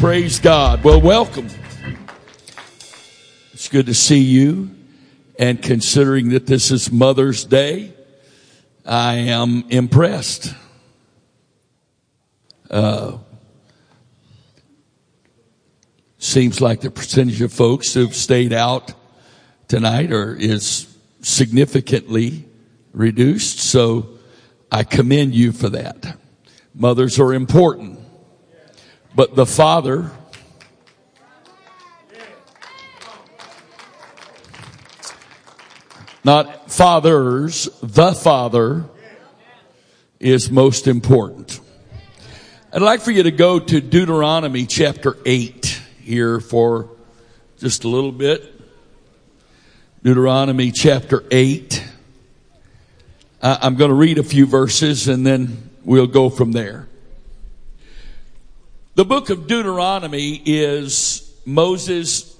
Praise God. Well, welcome. It's good to see you. And considering that this is Mother's Day, I am impressed. Uh, seems like the percentage of folks who've stayed out tonight are, is significantly reduced. So I commend you for that. Mothers are important. But the father not fathers, the father is most important. I'd like for you to go to Deuteronomy chapter 8 here for just a little bit. Deuteronomy chapter 8. I'm going to read a few verses and then we'll go from there. The book of Deuteronomy is Moses,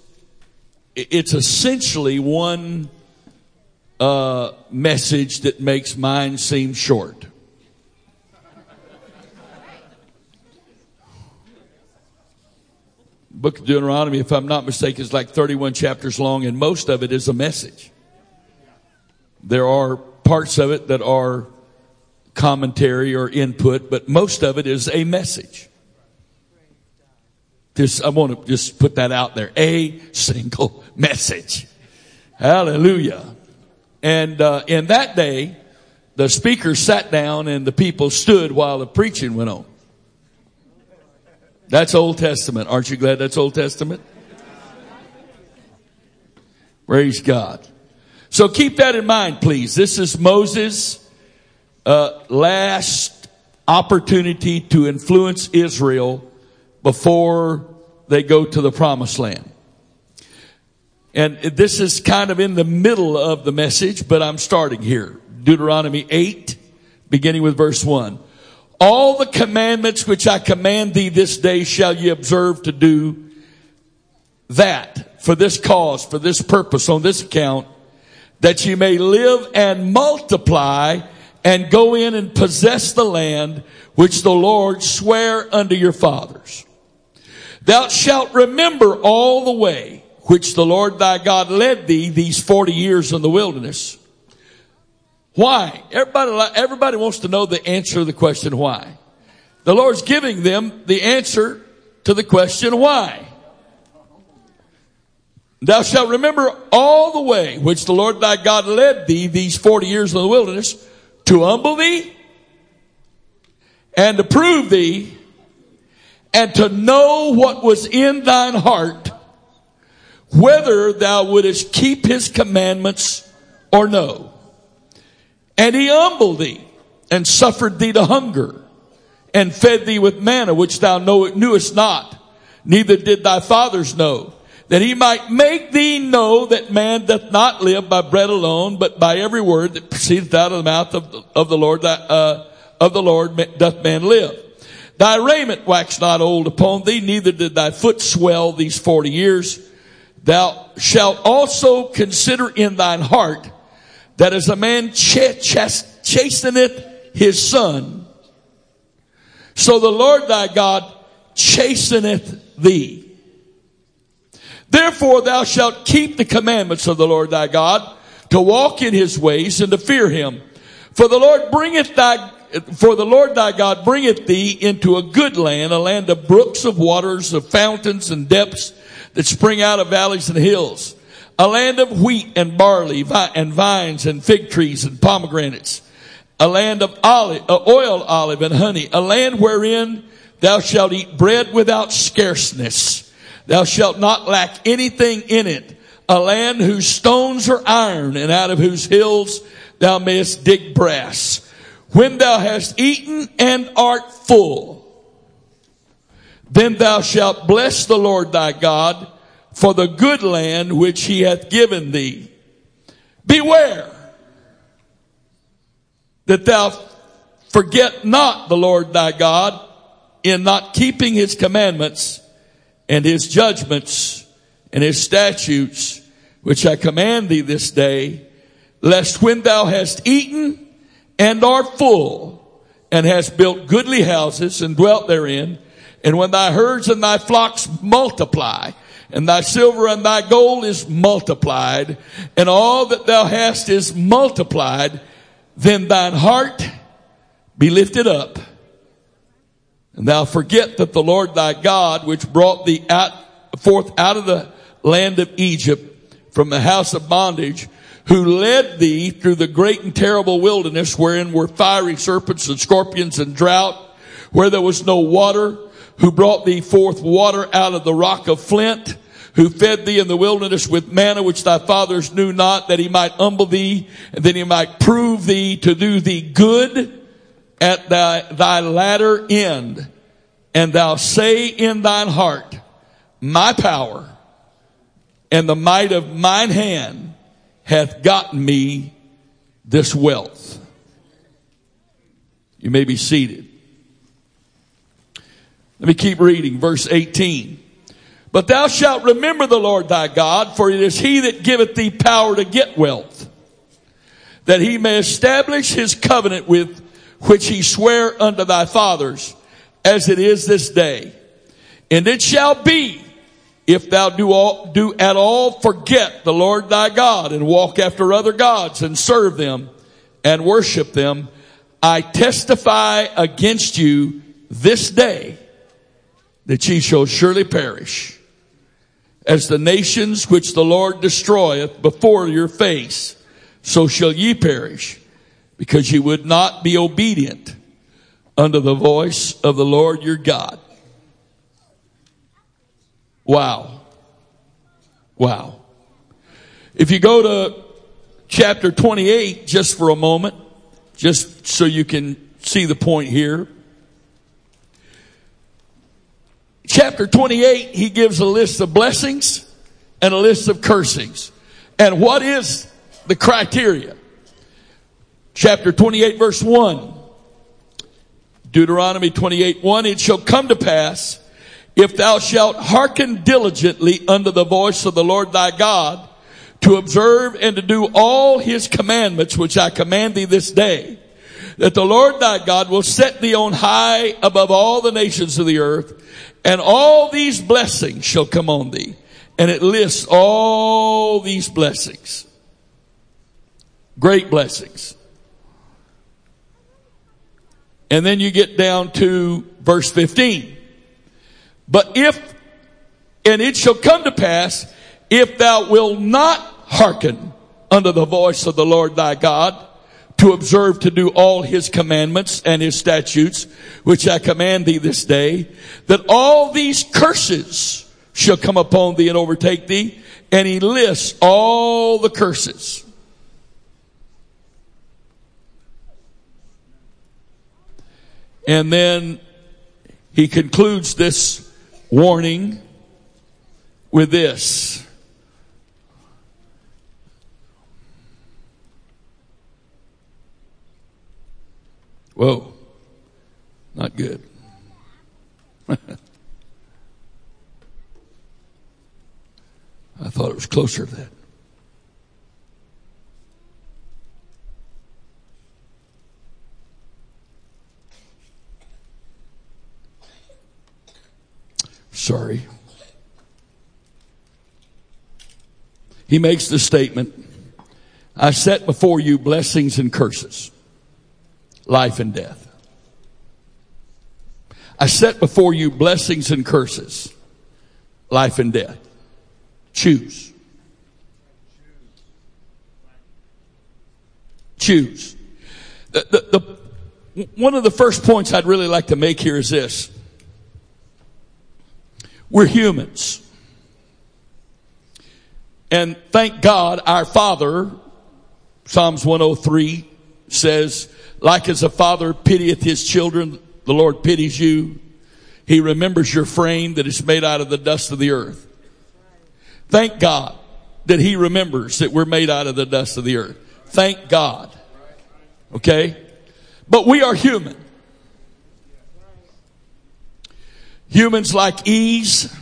it's essentially one uh, message that makes mine seem short. Book of Deuteronomy, if I'm not mistaken, is like 31 chapters long, and most of it is a message. There are parts of it that are commentary or input, but most of it is a message. Just, I want to just put that out there. A single message. Hallelujah. And, uh, in that day, the speaker sat down and the people stood while the preaching went on. That's Old Testament. Aren't you glad that's Old Testament? Praise God. So keep that in mind, please. This is Moses' uh, last opportunity to influence Israel before they go to the promised land. And this is kind of in the middle of the message, but I'm starting here. Deuteronomy 8, beginning with verse 1. All the commandments which I command thee this day shall ye observe to do that for this cause, for this purpose, on this account, that ye may live and multiply and go in and possess the land which the Lord sware unto your fathers. Thou shalt remember all the way which the Lord thy God led thee these 40 years in the wilderness. Why? Everybody, everybody wants to know the answer to the question why. The Lord's giving them the answer to the question why. Thou shalt remember all the way which the Lord thy God led thee these 40 years in the wilderness to humble thee and to prove thee and to know what was in thine heart, whether thou wouldest keep his commandments or no. And he humbled thee and suffered thee to hunger and fed thee with manna, which thou knewest not, neither did thy fathers know, that he might make thee know that man doth not live by bread alone, but by every word that proceedeth out of the mouth of the, of the Lord, uh, of the Lord doth man live. Thy raiment waxed not old upon thee, neither did thy foot swell these forty years. Thou shalt also consider in thine heart that as a man ch- ch- chasteneth his son, so the Lord thy God chasteneth thee. Therefore thou shalt keep the commandments of the Lord thy God to walk in his ways and to fear him. For the Lord bringeth thy for the Lord thy God bringeth thee into a good land, a land of brooks, of waters, of fountains and depths that spring out of valleys and hills, a land of wheat and barley and vines and fig trees and pomegranates, a land of olive, uh, oil, olive and honey, a land wherein thou shalt eat bread without scarceness. Thou shalt not lack anything in it. A land whose stones are iron and out of whose hills thou mayest dig brass when thou hast eaten and art full, then thou shalt bless the Lord thy God for the good land which he hath given thee. Beware that thou forget not the Lord thy God in not keeping his commandments and his judgments and his statutes, which I command thee this day, lest when thou hast eaten and are full and hast built goodly houses and dwelt therein, And when thy herds and thy flocks multiply, and thy silver and thy gold is multiplied, and all that thou hast is multiplied, then thine heart be lifted up, and thou forget that the Lord thy God, which brought thee out, forth out of the land of Egypt from the house of bondage, who led thee through the great and terrible wilderness wherein were fiery serpents and scorpions and drought, where there was no water, who brought thee forth water out of the rock of flint, who fed thee in the wilderness with manna which thy fathers knew not, that he might humble thee, and that he might prove thee to do thee good at thy, thy latter end. And thou say in thine heart, my power and the might of mine hand hath gotten me this wealth. You may be seated. Let me keep reading verse 18. But thou shalt remember the Lord thy God, for it is he that giveth thee power to get wealth, that he may establish his covenant with which he sware unto thy fathers, as it is this day. And it shall be, if thou do all, do at all forget the Lord thy God and walk after other gods and serve them and worship them, I testify against you this day that ye shall surely perish as the nations which the Lord destroyeth before your face, so shall ye perish, because ye would not be obedient unto the voice of the Lord your God. Wow. Wow. If you go to chapter 28 just for a moment, just so you can see the point here. chapter 28, he gives a list of blessings and a list of cursings. And what is the criteria? Chapter 28 verse 1. Deuteronomy 28 1. It shall come to pass if thou shalt hearken diligently unto the voice of the Lord thy God to observe and to do all his commandments which I command thee this day that the Lord thy God will set thee on high above all the nations of the earth and all these blessings shall come on thee. And it lists all these blessings. Great blessings. And then you get down to verse 15. But if, and it shall come to pass, if thou wilt not hearken unto the voice of the Lord thy God, to observe to do all his commandments and his statutes, which I command thee this day, that all these curses shall come upon thee and overtake thee. And he lists all the curses. And then he concludes this warning with this. Whoa, not good. I thought it was closer to that. Sorry. He makes the statement, I set before you blessings and curses life and death. I set before you blessings and curses, life and death. Choose. Choose. The, the, the, one of the first points I'd really like to make here is this. We're humans. And thank God our Father, Psalms 103 says, like as a father pitieth his children, the Lord pities you. He remembers your frame that is made out of the dust of the earth. Thank God that he remembers that we're made out of the dust of the earth. Thank God. Okay? But we are human. Humans like ease.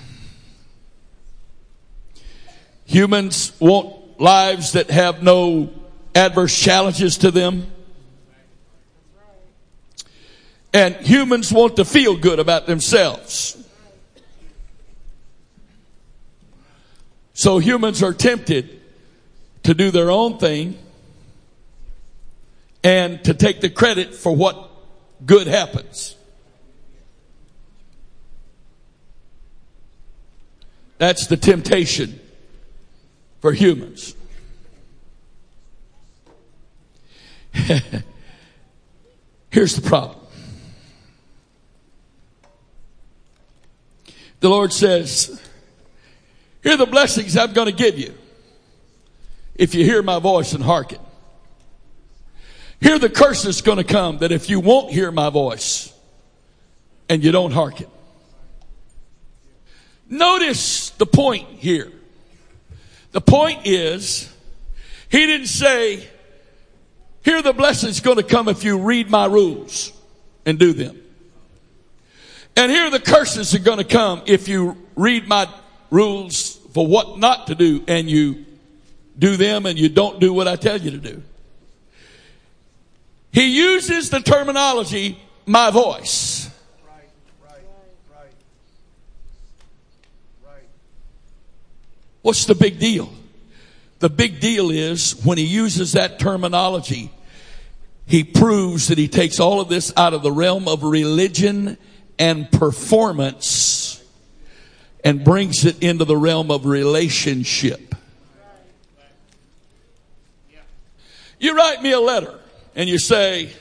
Humans want lives that have no adverse challenges to them. And humans want to feel good about themselves. So humans are tempted to do their own thing and to take the credit for what good happens. That's the temptation for humans. Here's the problem. The Lord says, here are the blessings I'm going to give you if you hear my voice and hearken. Here are the curses going to come that if you won't hear my voice and you don't hearken. Notice the point here. The point is, he didn't say, here the blessings going to come if you read my rules and do them. And here the curses are going to come if you read my rules for what not to do and you do them and you don't do what I tell you to do. He uses the terminology, my voice. Right, right, right, right. What's the big deal? The big deal is when he uses that terminology, he proves that he takes all of this out of the realm of religion and performance and brings it into the realm of relationship. You write me a letter and you say,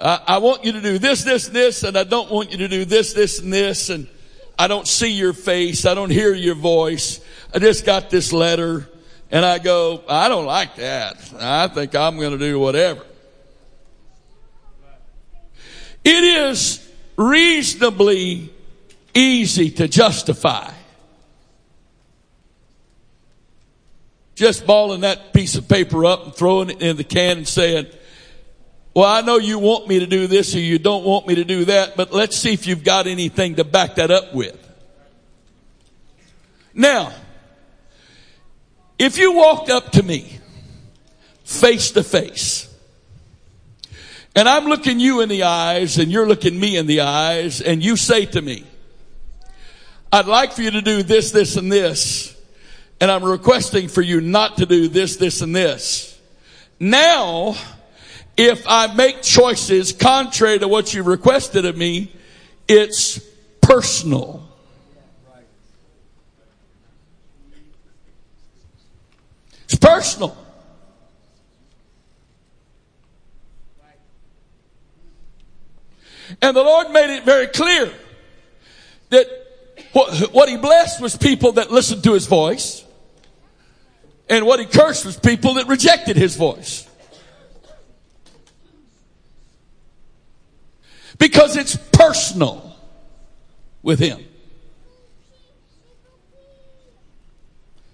I, I want you to do this, this, this, and I don't want you to do this, this, and this, and I don't see your face, I don't hear your voice. I just got this letter, and I go, I don't like that. I think I'm going to do whatever. It is reasonably easy to justify. Just balling that piece of paper up and throwing it in the can and saying, well, I know you want me to do this or you don't want me to do that, but let's see if you've got anything to back that up with. Now, if you walked up to me face to face and I'm looking you in the eyes and you're looking me in the eyes and you say to me, I'd like for you to do this, this, and this. And I'm requesting for you not to do this, this, and this. Now, if I make choices contrary to what you requested of me, it's personal. It's personal. And the Lord made it very clear that what, what he blessed was people that listened to his voice. And what he cursed was people that rejected his voice. Because it's personal with him.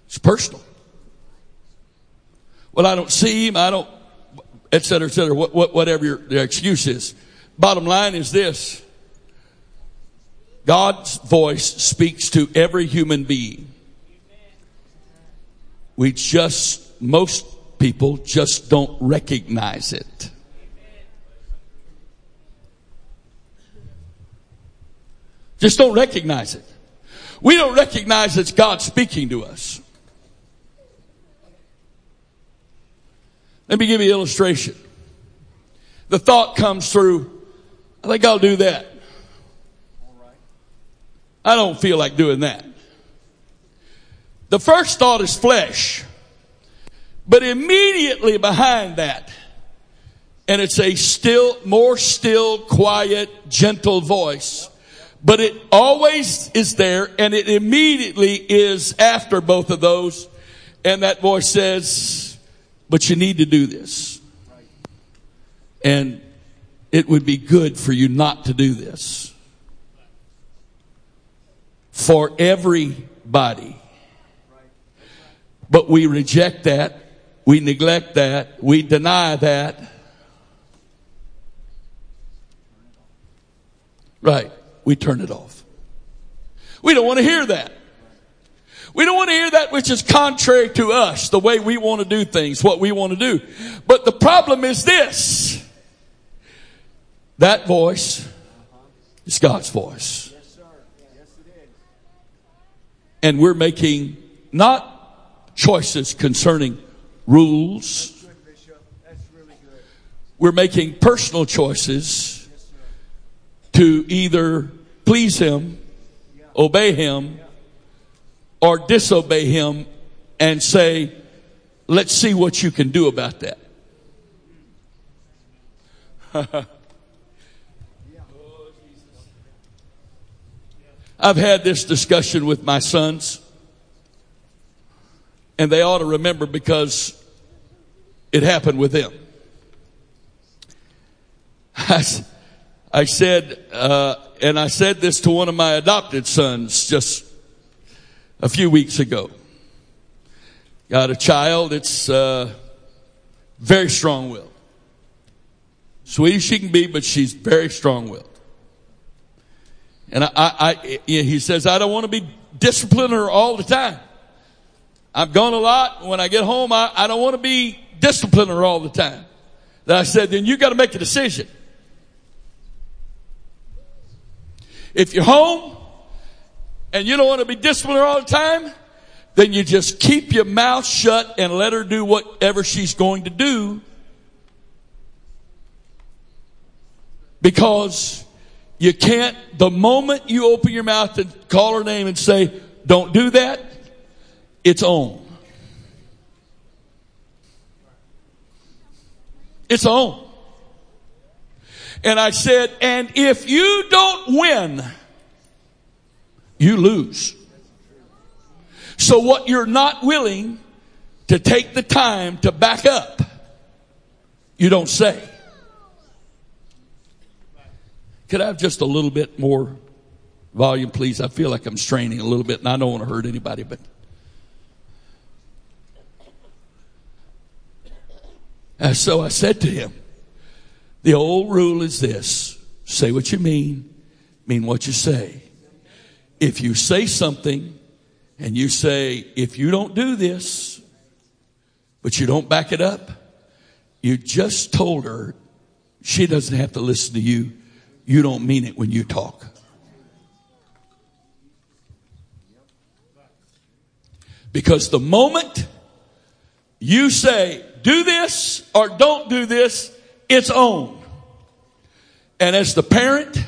It's personal. Well, I don't see him. I don't, et cetera, et cetera, what, what, whatever your, your excuse is. Bottom line is this. God's voice speaks to every human being. We just, most people just don't recognize it. Just don't recognize it. We don't recognize it's God speaking to us. Let me give you an illustration. The thought comes through I think I'll do that. I don't feel like doing that. The first thought is flesh. But immediately behind that, and it's a still, more still, quiet, gentle voice. But it always is there and it immediately is after both of those. And that voice says, but you need to do this. And it would be good for you not to do this. For everybody. But we reject that. We neglect that. We deny that. Right. We turn it off. We don't want to hear that. We don't want to hear that which is contrary to us, the way we want to do things, what we want to do. But the problem is this. That voice is God's voice. And we're making not choices concerning rules. We're making personal choices to either please Him, obey Him, or disobey Him and say, let's see what you can do about that. I've had this discussion with my sons, and they ought to remember because it happened with them. I, I said, uh, and I said this to one of my adopted sons just a few weeks ago. Got a child that's uh, very strong willed. Sweet as she can be, but she's very strong willed. And I, I, I, he says, I don't want to be disciplining her all the time. I've gone a lot. When I get home, I, I don't want to be disciplining her all the time. Then I said, then you got to make a decision. If you're home and you don't want to be disciplining her all the time, then you just keep your mouth shut and let her do whatever she's going to do. Because you can't, the moment you open your mouth and call her name and say, don't do that, it's on. It's on. And I said, and if you don't win, you lose. So what you're not willing to take the time to back up, you don't say. Could I have just a little bit more volume, please? I feel like I'm straining a little bit and I don't want to hurt anybody, but. And so I said to him, the old rule is this say what you mean, mean what you say. If you say something and you say, if you don't do this, but you don't back it up, you just told her she doesn't have to listen to you you don't mean it when you talk. Because the moment you say, do this or don't do this, it's on. And as the parent,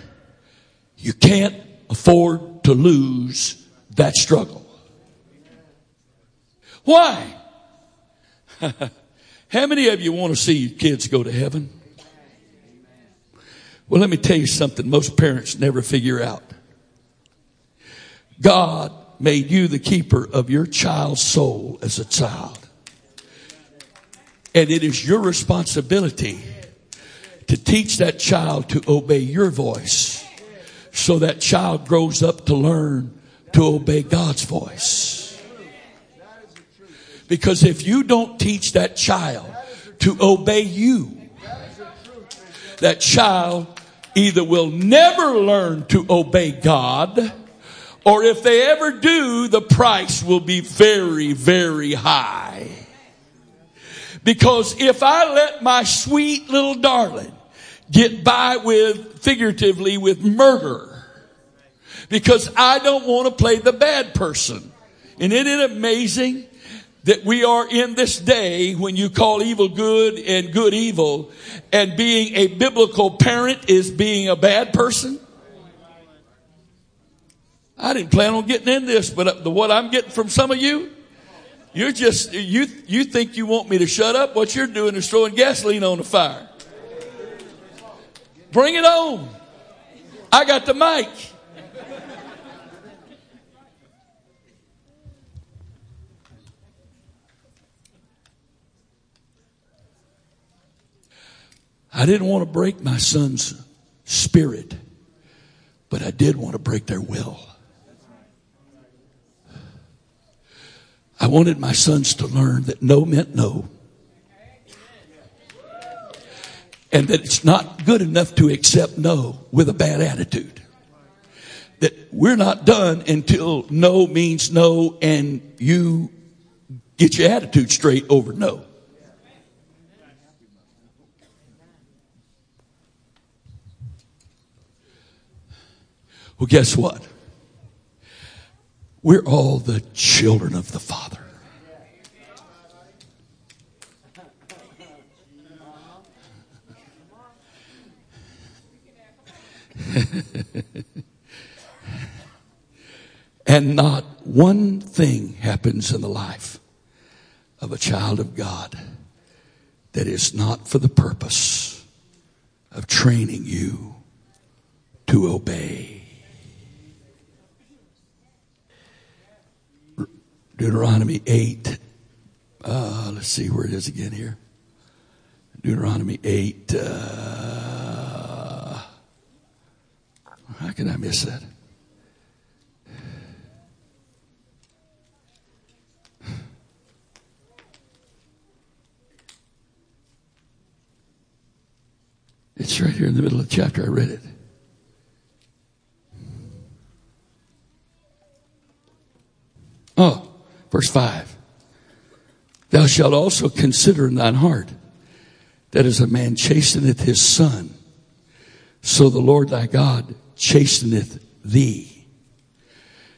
you can't afford to lose that struggle. Why? How many of you want to see your kids go to heaven? Well, let me tell you something most parents never figure out. God made you the keeper of your child's soul as a child. And it is your responsibility to teach that child to obey your voice so that child grows up to learn to obey God's voice. Because if you don't teach that child to obey you, that child either will never learn to obey God, or if they ever do, the price will be very, very high. Because if I let my sweet little darling get by with, figuratively, with murder, because I don't want to play the bad person. And isn't it amazing that we are in this day when you call evil good and good evil and being a biblical parent is being a bad person? I didn't plan on getting in this, but uh, the, what I'm getting from some of you, you're just, you, you think you want me to shut up. What you're doing is throwing gasoline on the fire. Bring it on. I got the mic. I didn't want to break my son's spirit, but I did want to break their will. I wanted my sons to learn that no meant no. and that it's not good enough to accept no with a bad attitude. That we're not done until no means no and you get your attitude straight over no. Well, guess what? We're all the children of the Father. and not one thing happens in the life of a child of God that is not for the purpose of training you to obey. Deuteronomy 8. Uh, let's see where it is again here. Deuteronomy 8. Uh, can I miss that? It's right here in the middle of the chapter. I read it. Oh, verse 5. Thou shalt also consider in thine heart that as a man chasteneth his son, so the Lord thy God chasteneth thee.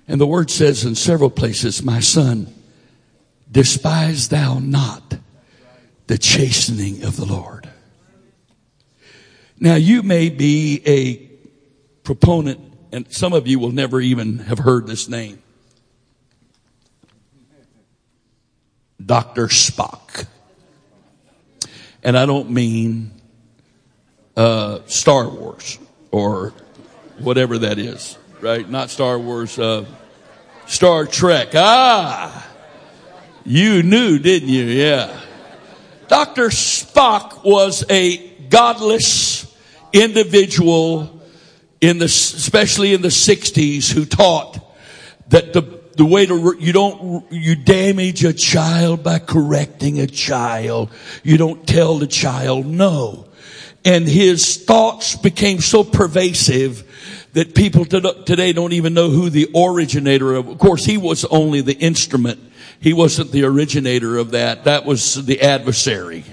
And the word says in several places, My son, despise thou not the chastening of the Lord. Now you may be a proponent, and some of you will never even have heard this name. Dr. Spock. And I don't mean uh, Star Wars or whatever that is, right? Not Star Wars, uh, Star Trek. Ah, you knew, didn't you? Yeah. Dr. Spock was a godless individual in the, especially in the 60s who taught that the, the way to, you don't, you damage a child by correcting a child. You don't tell the child no. And his thoughts became so pervasive that people today don't even know who the originator of, of course he was only the instrument. He wasn't the originator of that. That was the adversary.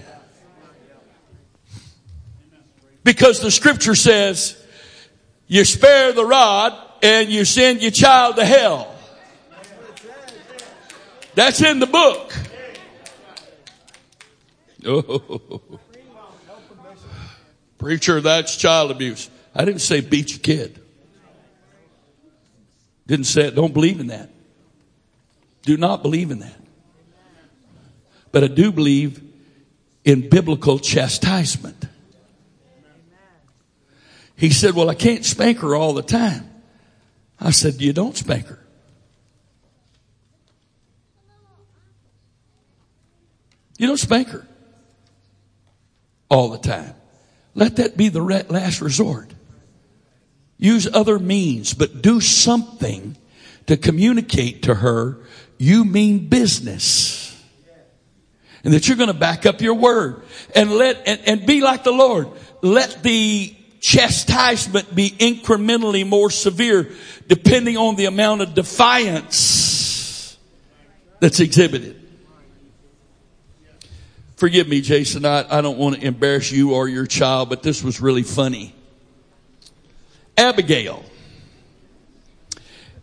Because the scripture says, you spare the rod and you send your child to hell. That's in the book. Oh. Preacher, that's child abuse. I didn't say beat your kid. Didn't say it. Don't believe in that. Do not believe in that. But I do believe in biblical chastisement. He said, well, I can't spank her all the time. I said, you don't spank her. You don't spank her all the time. Let that be the last resort. Use other means, but do something to communicate to her you mean business. And that you're going to back up your word and let, and, and be like the Lord. Let the chastisement be incrementally more severe depending on the amount of defiance that's exhibited. Forgive me, Jason. I, I don't want to embarrass you or your child, but this was really funny. Abigail.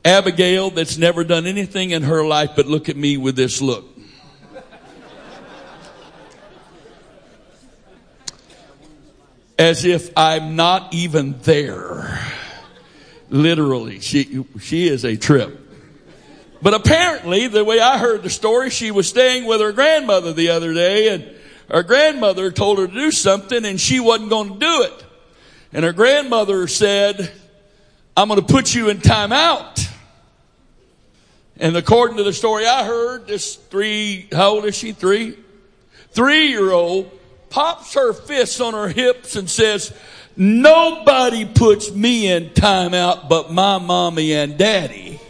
Abigail, that's never done anything in her life but look at me with this look. as if I'm not even there. Literally, she, she is a trip. But apparently, the way I heard the story, she was staying with her grandmother the other day and her grandmother told her to do something and she wasn't going to do it. And her grandmother said, I'm going to put you in timeout. And according to the story I heard, this three, how old is she? Three? Three year old pops her fists on her hips and says, nobody puts me in timeout but my mommy and daddy.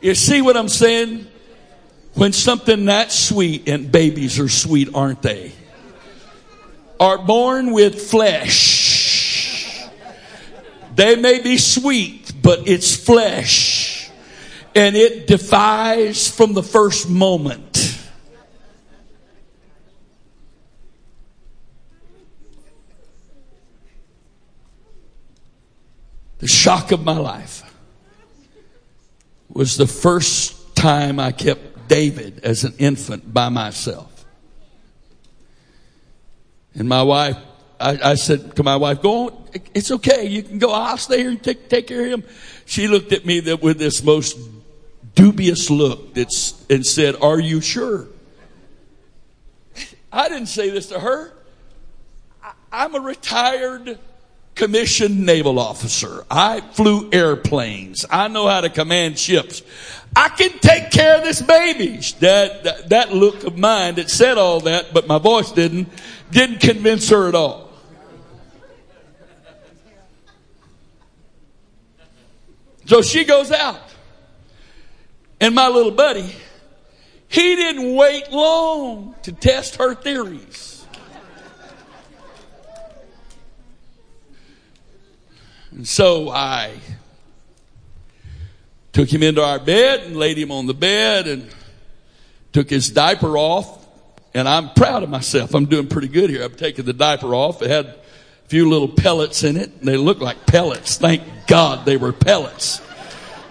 You see what I'm saying? When something that sweet, and babies are sweet, aren't they? Are born with flesh. They may be sweet, but it's flesh. And it defies from the first moment. The shock of my life was the first time I kept David as an infant by myself. And my wife, I, I, said to my wife, go on, it's okay, you can go, I'll stay here and take, take care of him. She looked at me with this most dubious look that's, and said, are you sure? I didn't say this to her. I, I'm a retired commissioned naval officer. I flew airplanes. I know how to command ships. I can take care of this baby. That, that, that look of mine that said all that, but my voice didn't, didn't convince her at all. So she goes out. And my little buddy, he didn't wait long to test her theories. And so I took him into our bed and laid him on the bed and took his diaper off. And I'm proud of myself. I'm doing pretty good here. I've taken the diaper off. It had a few little pellets in it. They looked like pellets. Thank God they were pellets.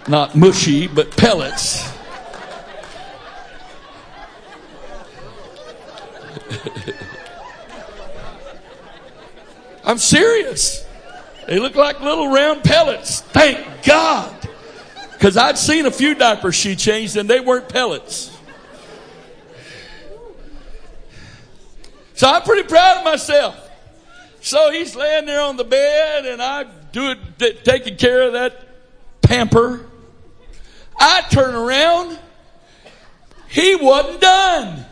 Not mushy, but pellets. I'm serious. They look like little round pellets. Thank God. Because I'd seen a few diapers she changed and they weren't pellets. So I'm pretty proud of myself. So he's laying there on the bed and I do it, taking care of that pamper. I turn around. He wasn't done.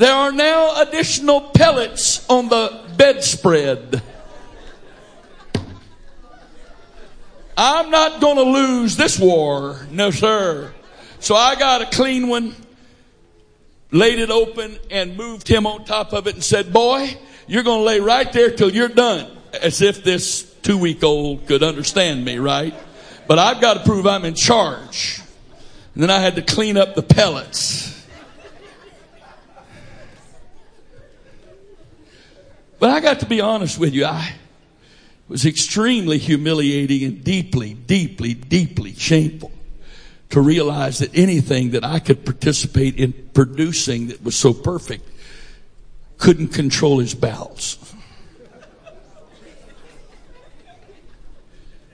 There are now additional pellets on the bedspread. I'm not going to lose this war. No, sir. So I got a clean one, laid it open, and moved him on top of it and said, Boy, you're going to lay right there till you're done. As if this two week old could understand me, right? But I've got to prove I'm in charge. And then I had to clean up the pellets. But I got to be honest with you. I was extremely humiliating and deeply, deeply, deeply shameful to realize that anything that I could participate in producing that was so perfect couldn't control his bowels.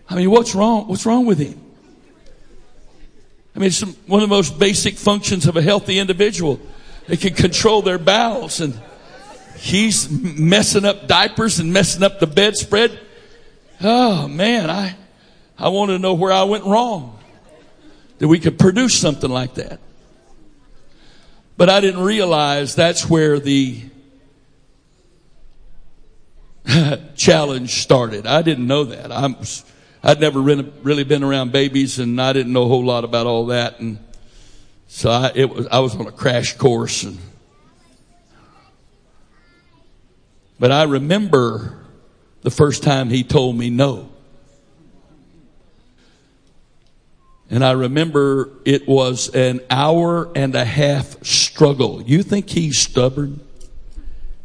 I mean, what's wrong? What's wrong with him? I mean, it's one of the most basic functions of a healthy individual. They can control their bowels and he's messing up diapers and messing up the bedspread. Oh man, I, I want to know where I went wrong. That we could produce something like that. But I didn't realize that's where the challenge started. I didn't know that. I'm, I'd never really been around babies and I didn't know a whole lot about all that. And so I, it was, I was on a crash course and But I remember the first time he told me no. And I remember it was an hour and a half struggle. You think he's stubborn?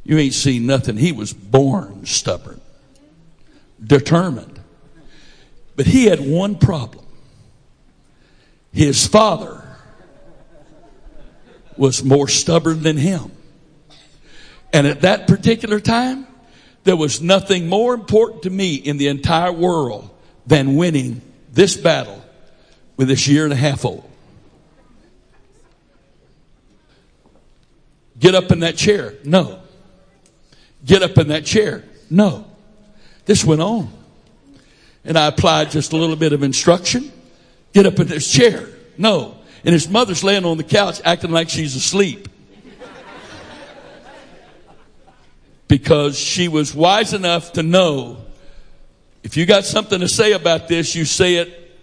You ain't seen nothing. He was born stubborn, determined. But he had one problem. His father was more stubborn than him. And at that particular time, there was nothing more important to me in the entire world than winning this battle with this year and a half old. Get up in that chair. No. Get up in that chair. No. This went on. And I applied just a little bit of instruction. Get up in this chair. No. And his mother's laying on the couch acting like she's asleep. Because she was wise enough to know if you got something to say about this, you say it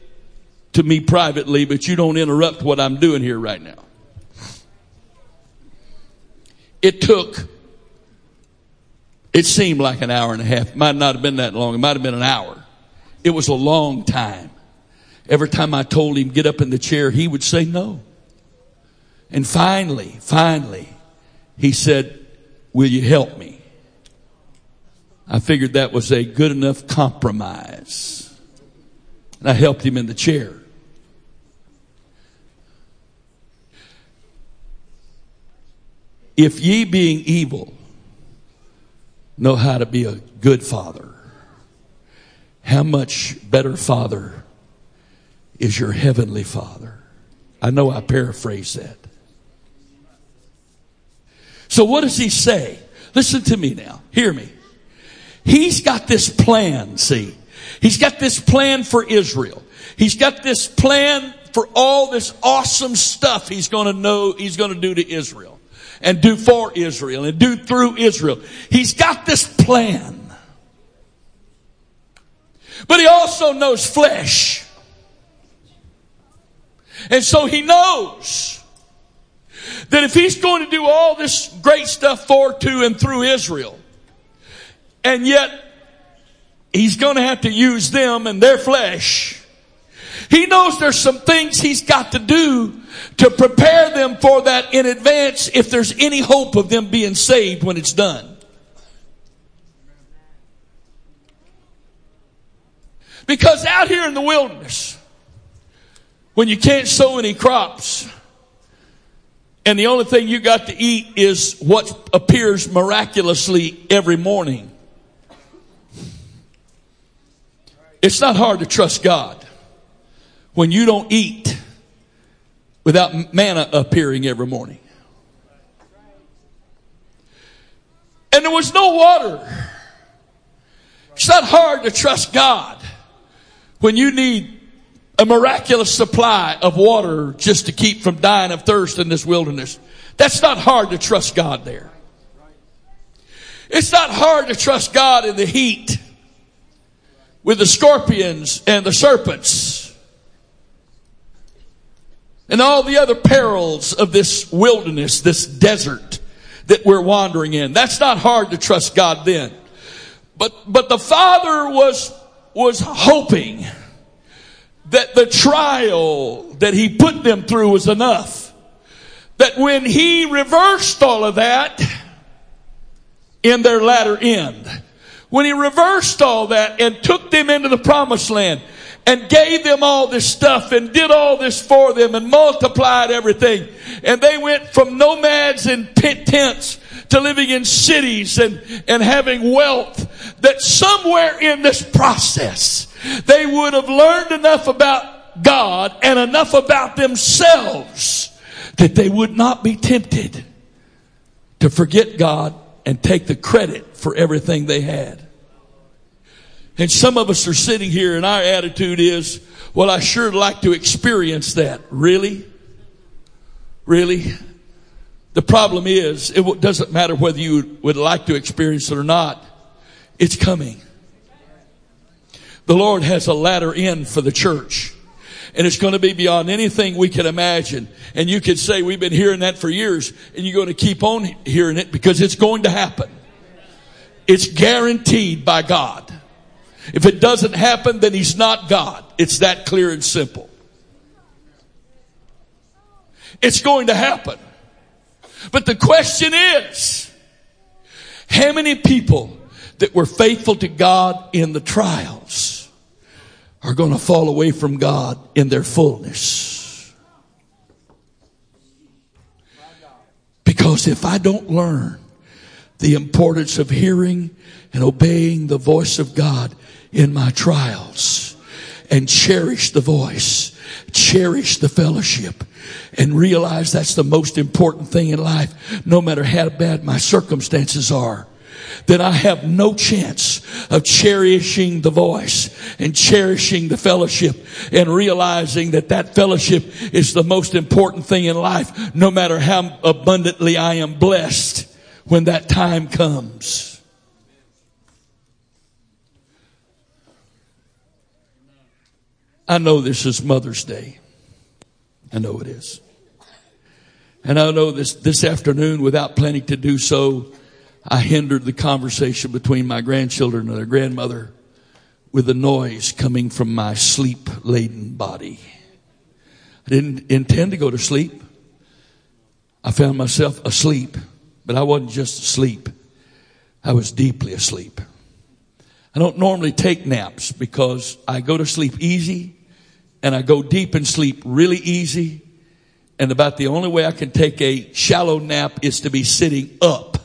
to me privately, but you don't interrupt what I'm doing here right now. It took, it seemed like an hour and a half. It might not have been that long. It might have been an hour. It was a long time. Every time I told him get up in the chair, he would say no. And finally, finally, he said, will you help me? I figured that was a good enough compromise. And I helped him in the chair. If ye being evil know how to be a good father, how much better father is your heavenly father? I know I paraphrase that. So what does he say? Listen to me now. Hear me. He's got this plan, see. He's got this plan for Israel. He's got this plan for all this awesome stuff he's to know, he's to do to Israel and do for Israel and do through Israel. He's got this plan. But he also knows flesh. And so he knows that if he's going to do all this great stuff for, to, and through Israel, and yet he's going to have to use them and their flesh, he knows there's some things he's got to do to prepare them for that in advance if there's any hope of them being saved when it's done. Because out here in the wilderness, when you can't sow any crops, and the only thing you got to eat is what appears miraculously every morning. It's not hard to trust God when you don't eat without manna appearing every morning. And there was no water. It's not hard to trust God when you need a miraculous supply of water just to keep from dying of thirst in this wilderness. That's not hard to trust God there. It's not hard to trust God in the heat with the scorpions and the serpents and all the other perils of this wilderness, this desert that we're wandering in. That's not hard to trust God then. But, but the father was, was hoping that the trial that he put them through was enough. That when he reversed all of that in their latter end, when he reversed all that and took them into the promised land and gave them all this stuff and did all this for them and multiplied everything, and they went from nomads in tents to living in cities and, and having wealth, that somewhere in this process, they would have learned enough about God and enough about themselves that they would not be tempted to forget God and take the credit for everything they had. And some of us are sitting here and our attitude is, well, I sure like to experience that. Really? Really? The problem is, it doesn't matter whether you would like to experience it or not. It's coming. The Lord has a ladder in for the church. And it's going to be beyond anything we can imagine. And you could say, we've been hearing that for years, and you're going to keep on hearing it because it's going to happen. It's guaranteed by God. If it doesn't happen, then He's not God. It's that clear and simple. It's going to happen. But the question is, how many people that were faithful to God in the trials are going to fall away from God in their fullness? Because if I don't learn the importance of hearing and obeying the voice of God in my trials and cherish the voice, cherish the fellowship, and realize that's the most important thing in life, no matter how bad my circumstances are. Then I have no chance of cherishing the voice and cherishing the fellowship and realizing that that fellowship is the most important thing in life, no matter how abundantly I am blessed when that time comes. I know this is Mother's Day. I know it is. And I know this, this afternoon, without planning to do so, I hindered the conversation between my grandchildren and their grandmother with the noise coming from my sleep laden body. I didn't intend to go to sleep. I found myself asleep, but I wasn't just asleep. I was deeply asleep. I don't normally take naps because I go to sleep easy and I go deep in sleep really easy. And about the only way I can take a shallow nap is to be sitting up.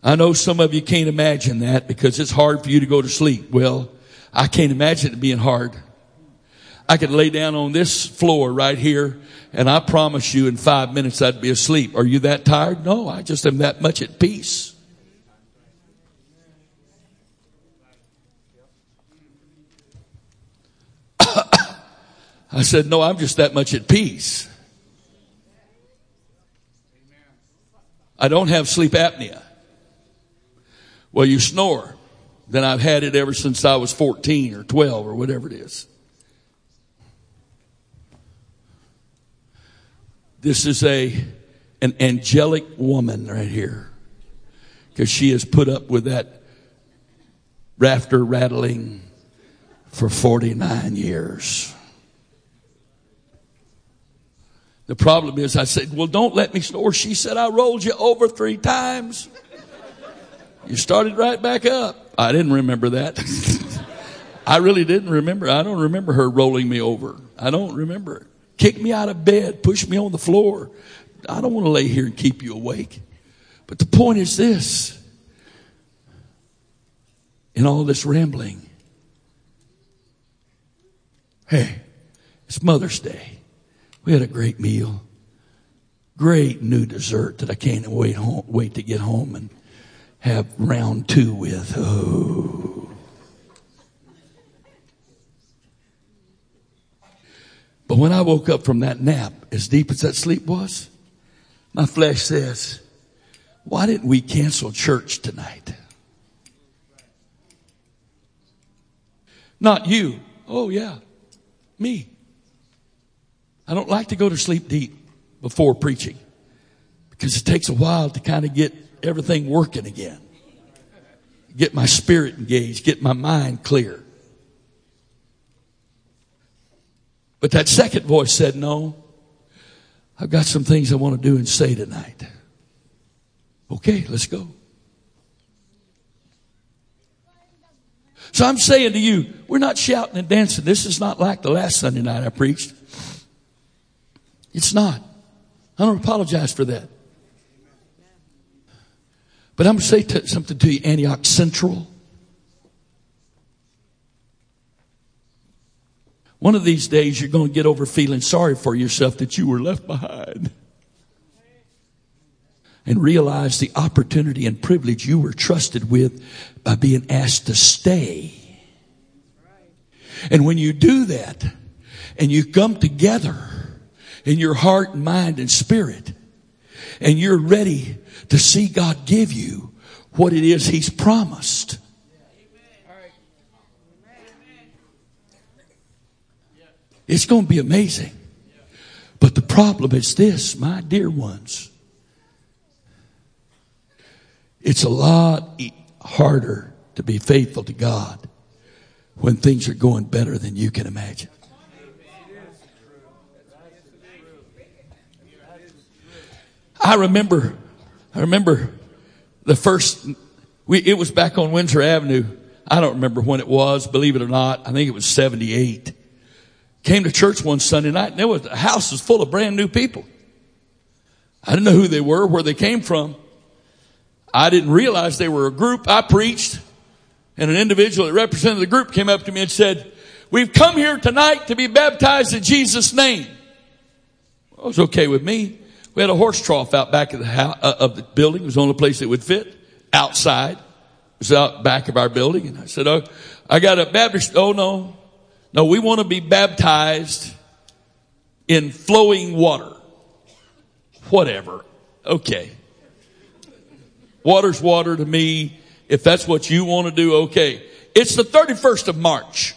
I know some of you can't imagine that because it's hard for you to go to sleep. Well, I can't imagine it being hard. I could lay down on this floor right here and I promise you in five minutes I'd be asleep. Are you that tired? No, I just am that much at peace. I said, no, I'm just that much at peace. I don't have sleep apnea. Well, you snore. Then I've had it ever since I was 14 or 12 or whatever it is. This is a, an angelic woman right here. Cause she has put up with that rafter rattling for 49 years. The problem is I said, well, don't let me snore. She said, I rolled you over three times. You started right back up. I didn't remember that. I really didn't remember. I don't remember her rolling me over. I don't remember it. Kick me out of bed, push me on the floor. I don't want to lay here and keep you awake. But the point is this. In all this rambling, hey, it's Mother's Day. We had a great meal. Great new dessert that I can't wait home, wait to get home and have round two with. Oh. But when I woke up from that nap, as deep as that sleep was, my flesh says, why didn't we cancel church tonight? Not you. Oh yeah. Me. I don't like to go to sleep deep before preaching because it takes a while to kind of get everything working again. Get my spirit engaged, get my mind clear. But that second voice said, no, I've got some things I want to do and say tonight. Okay, let's go. So I'm saying to you, we're not shouting and dancing. This is not like the last Sunday night I preached. It's not. I don't apologize for that. But I'm going to say something to you, Antioch Central. One of these days, you're going to get over feeling sorry for yourself that you were left behind. And realize the opportunity and privilege you were trusted with by being asked to stay. And when you do that, and you come together, in your heart mind and spirit. And you're ready to see God give you what it is He's promised. It's going to be amazing. But the problem is this, my dear ones. It's a lot harder to be faithful to God when things are going better than you can imagine. I remember, I remember the first, we, it was back on Windsor Avenue. I don't remember when it was, believe it or not. I think it was 78. Came to church one Sunday night and there was, the house was full of brand new people. I didn't know who they were, where they came from. I didn't realize they were a group. I preached and an individual that represented the group came up to me and said, we've come here tonight to be baptized in Jesus name. Well, it was okay with me. We had a horse trough out back of the house, uh, of the building. It was the only place it would fit. Outside. It was out back of our building. And I said, oh, I got a Baptist. Oh no. No, we want to be baptized in flowing water. Whatever. Okay. Water's water to me. If that's what you want to do, okay. It's the 31st of March.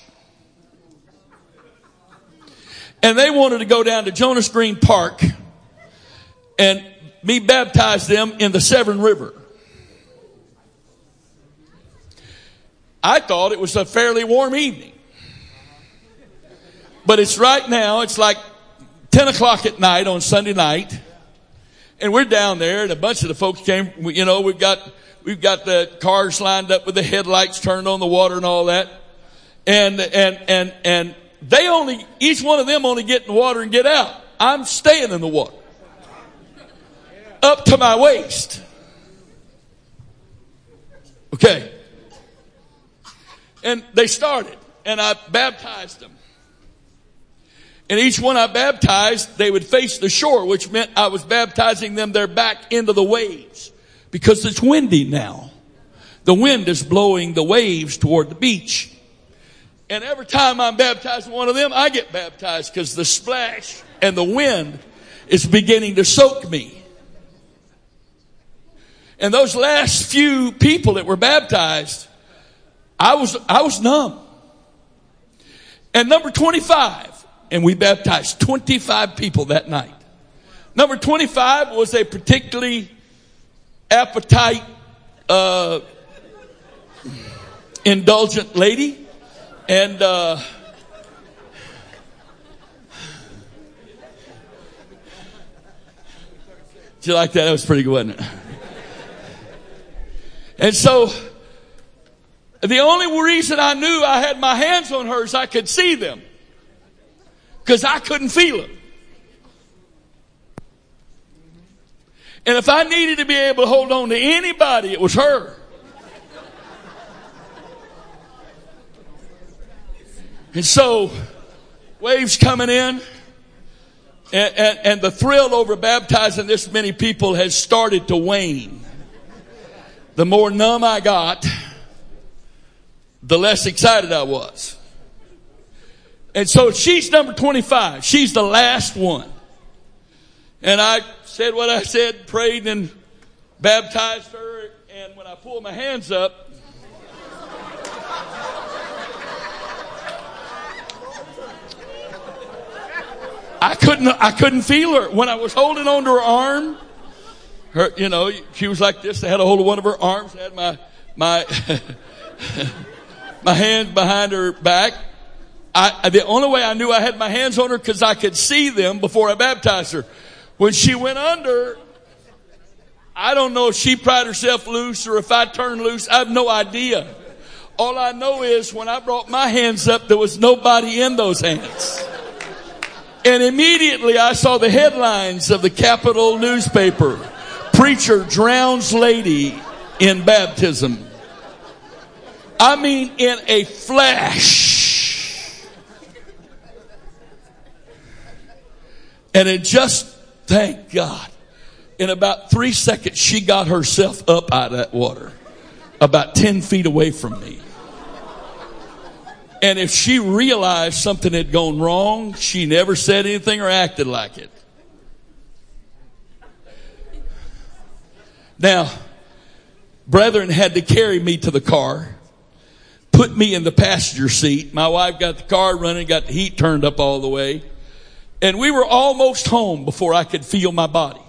And they wanted to go down to Jonas Green Park and me baptize them in the Severn River. I thought it was a fairly warm evening. But it's right now, it's like 10 o'clock at night on Sunday night. And we're down there and a bunch of the folks came, you know, we've got, we've got the cars lined up with the headlights turned on the water and all that. And, and, and, and they only, each one of them only get in the water and get out. I'm staying in the water. Up to my waist. Okay. And they started and I baptized them. And each one I baptized, they would face the shore, which meant I was baptizing them their back into the waves because it's windy now. The wind is blowing the waves toward the beach. And every time I'm baptizing one of them, I get baptized because the splash and the wind is beginning to soak me. And those last few people that were baptized, I was, I was numb. And number 25, and we baptized 25 people that night. Number 25 was a particularly appetite, uh, indulgent lady. And, uh, did you like that? That was pretty good, wasn't it? And so, the only reason I knew I had my hands on hers, I could see them because I couldn't feel them. And if I needed to be able to hold on to anybody, it was her. And so, waves coming in, and, and, and, the thrill over baptizing this many people has started to wane. The more numb I got, the less excited I was. And so she's number 25. She's the last one. And I said what I said, prayed and baptized her. And when I pulled my hands up, I couldn't, I couldn't feel her. When I was holding on to her arm, her, you know, she was like this. I had a hold of one of her arms. I had my, my, my hands behind her back. I, the only way I knew I had my hands on her because I could see them before I baptized her. When she went under, I don't know if she pried herself loose or if I turned loose. I have no idea. All I know is when I brought my hands up, there was nobody in those hands. And immediately I saw the headlines of the Capital newspaper. Preacher drowns lady in baptism. I mean, in a flash. And it just, thank God, in about three seconds, she got herself up out of that water, about 10 feet away from me. And if she realized something had gone wrong, she never said anything or acted like it. Now, brethren had to carry me to the car put me in the passenger seat. My wife got the car running, got the heat turned up all the way. And we were almost home before I could feel my body.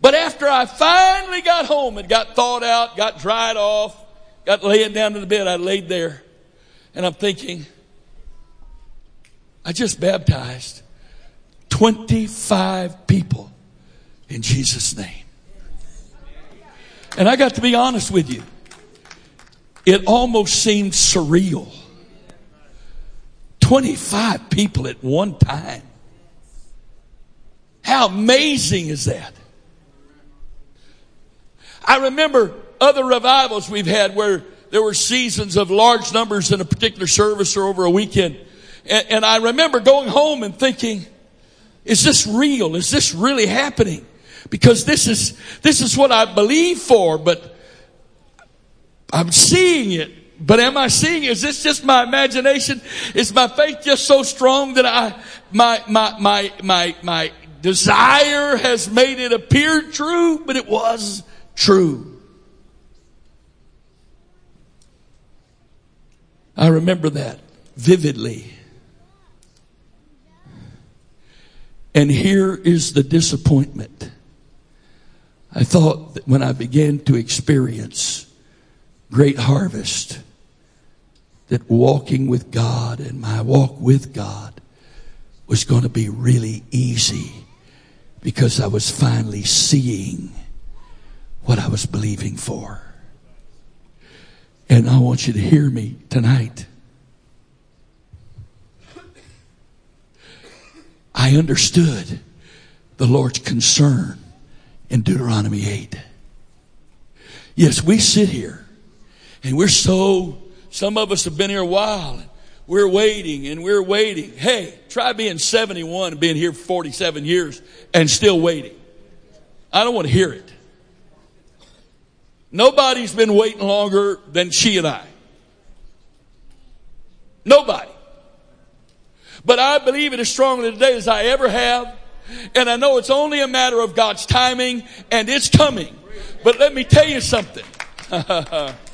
But after I finally got home and got thawed out, got dried off, got laying down in the bed, I laid there and I'm thinking, I just baptized 25 people in Jesus' name. And I got to be honest with you it almost seemed surreal. 25 people at one time. How amazing is that? I remember other revivals we've had where there were seasons of large numbers in a particular service or over a weekend. And, and I remember going home and thinking, is this real? Is this really happening? Because this is, this is what I believe for, but I'm seeing it. But am I seeing? Is this just my imagination? Is my faith just so strong that I, my, my, my, my, my desire has made it appear true, but it was true. I remember that vividly. And here is the disappointment. I thought that when I began to experience great harvest that walking with God and my walk with God was going to be really easy because I was finally seeing what I was believing for. And I want you to hear me tonight. I understood the Lord's concern in Deuteronomy 8. Yes, we sit here and we're so, some of us have been here a while. We're waiting and we're waiting. Hey, try being 71 and being here for 47 years and still waiting. I don't want to hear it. Nobody's been waiting longer than she and I. Nobody. But I believe it as strongly today as I ever have. And I know it's only a matter of God's timing and it's coming. But let me tell you something.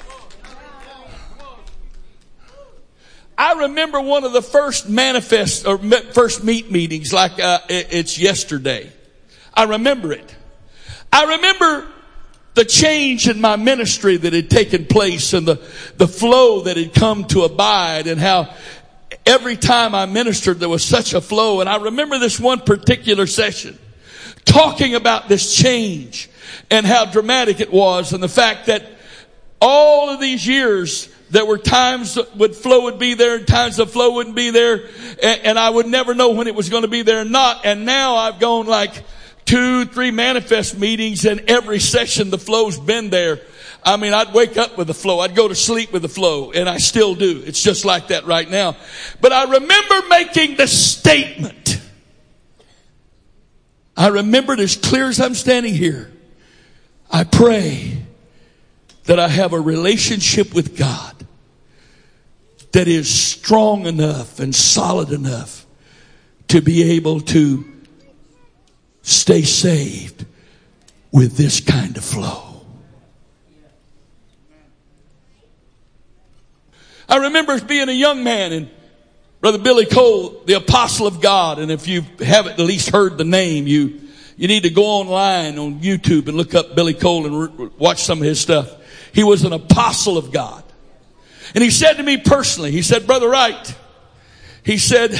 I remember one of the first manifest or first meet meetings like uh, it's yesterday. I remember it. I remember the change in my ministry that had taken place and the, the flow that had come to abide and how every time I ministered there was such a flow. And I remember this one particular session talking about this change and how dramatic it was and the fact that all of these years there were times when flow would be there and times the flow wouldn't be there and, and I would never know when it was going to be there or not. And now I've gone like two, three manifest meetings and every session the flow's been there. I mean, I'd wake up with the flow. I'd go to sleep with the flow and I still do. It's just like that right now. But I remember making the statement. I remember it as clear as I'm standing here. I pray that I have a relationship with God that is strong enough and solid enough to be able to stay saved with this kind of flow. I remember being a young man and Brother Billy Cole, the apostle of God, and if you haven't at least heard the name, you, you need to go online on YouTube and look up Billy Cole and re- watch some of his stuff. He was an apostle of God. And he said to me personally, he said, Brother Wright, he said,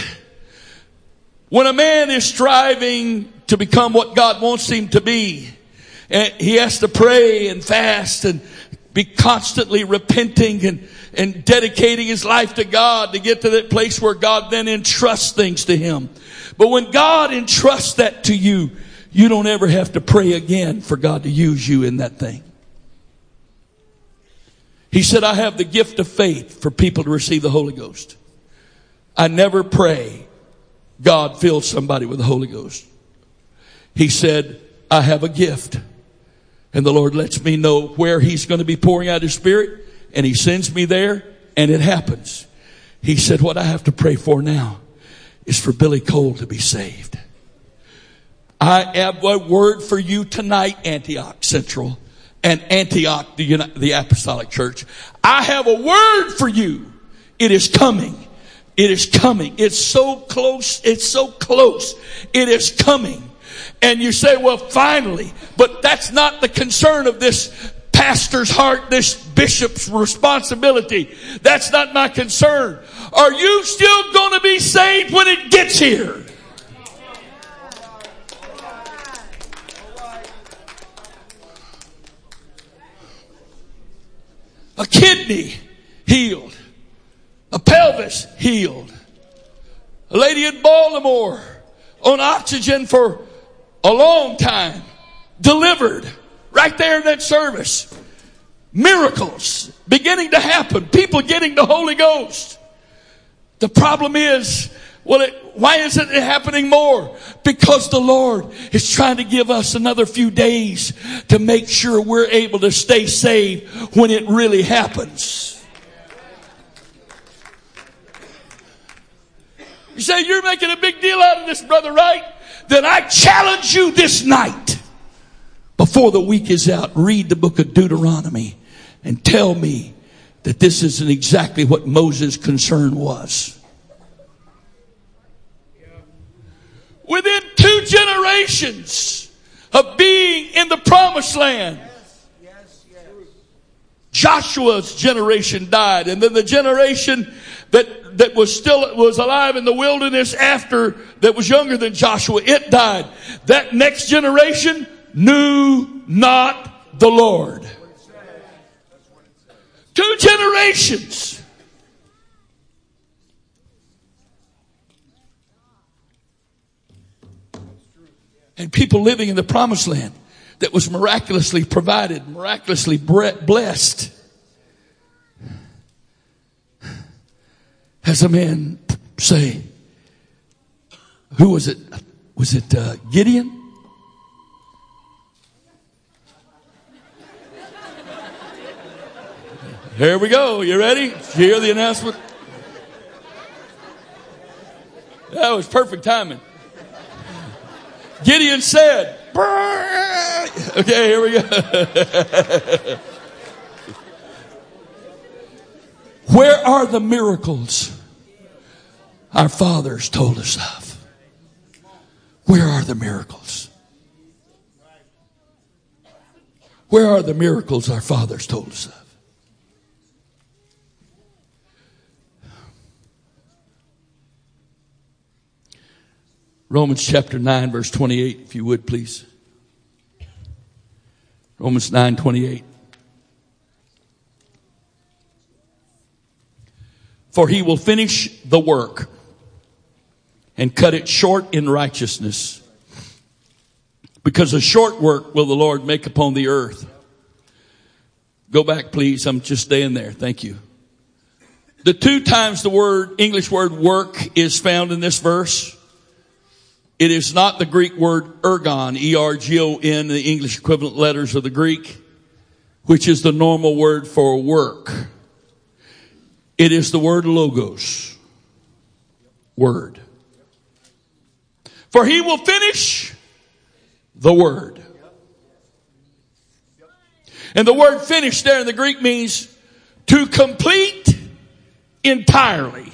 when a man is striving to become what God wants him to be, he has to pray and fast and be constantly repenting and, and dedicating his life to God to get to that place where God then entrusts things to him. But when God entrusts that to you, you don't ever have to pray again for God to use you in that thing. He said, I have the gift of faith for people to receive the Holy Ghost. I never pray God fill somebody with the Holy Ghost. He said, I have a gift. And the Lord lets me know where He's going to be pouring out His Spirit. And He sends me there and it happens. He said, what I have to pray for now is for Billy Cole to be saved. I have a word for you tonight, Antioch Central and Antioch, the, the apostolic church. I have a word for you. It is coming. It is coming. It's so close. It's so close. It is coming. And you say, well, finally, but that's not the concern of this pastor's heart, this bishop's responsibility. That's not my concern. Are you still going to be saved when it gets here? A kidney healed, a pelvis healed, a lady in Baltimore on oxygen for a long time, delivered right there in that service. Miracles beginning to happen, people getting the Holy Ghost. The problem is, well, it, why isn't it happening more? Because the Lord is trying to give us another few days to make sure we're able to stay saved when it really happens. You say, you're making a big deal out of this, brother, right? Then I challenge you this night, before the week is out, read the book of Deuteronomy and tell me that this isn't exactly what Moses' concern was. Within two generations of being in the promised land. Joshua's generation died. And then the generation that, that was still, was alive in the wilderness after, that was younger than Joshua, it died. That next generation knew not the Lord. Two generations. And people living in the promised land that was miraculously provided, miraculously blessed. Has a man say, who was it? Was it uh, Gideon? Here we go. You ready? Did you hear the announcement? That was perfect timing. Gideon said, Okay, here we go. Where are the miracles our fathers told us of? Where are the miracles? Where are the miracles our fathers told us of? Romans chapter 9 verse 28, if you would please. Romans 9 28. For he will finish the work and cut it short in righteousness. Because a short work will the Lord make upon the earth. Go back, please. I'm just staying there. Thank you. The two times the word, English word work is found in this verse it is not the Greek word ergon, E-R-G-O-N, the English equivalent letters of the Greek, which is the normal word for work. It is the word logos. Word. For he will finish the word. And the word finish there in the Greek means to complete entirely.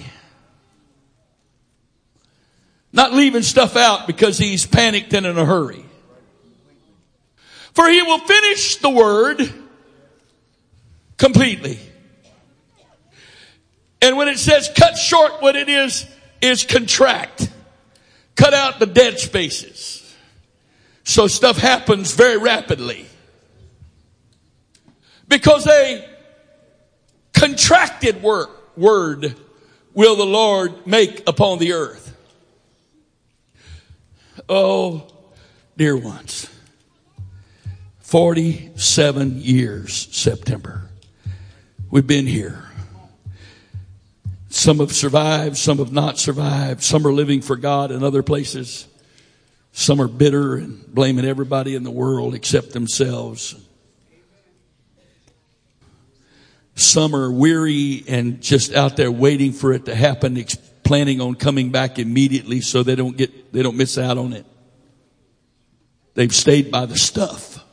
Not leaving stuff out because he's panicked and in a hurry. For he will finish the word completely. And when it says cut short, what it is, is contract. Cut out the dead spaces. So stuff happens very rapidly. Because a contracted work, word will the Lord make upon the earth. Oh, dear ones. 47 years, September. We've been here. Some have survived, some have not survived. Some are living for God in other places. Some are bitter and blaming everybody in the world except themselves. Some are weary and just out there waiting for it to happen, planning on coming back immediately so they don't get, they don't miss out on it. They've stayed by the stuff.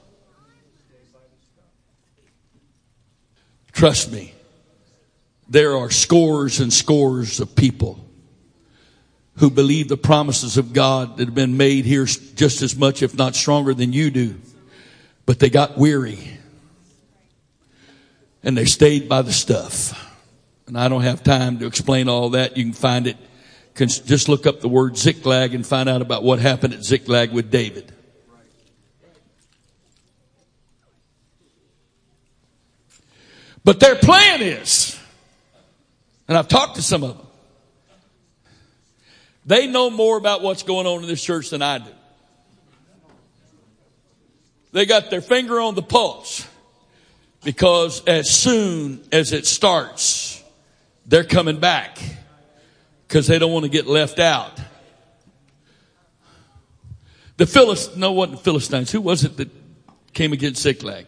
Trust me, there are scores and scores of people who believe the promises of God that have been made here just as much, if not stronger than you do. But they got weary and they stayed by the stuff. And I don't have time to explain all that. You can find it. Just look up the word Ziklag and find out about what happened at Ziklag with David. But their plan is, and I've talked to some of them, they know more about what's going on in this church than I do. They got their finger on the pulse because as soon as it starts, they're coming back because they don't want to get left out. The Philistines, no, wasn't Philistines. Who was it that came against Ziklag?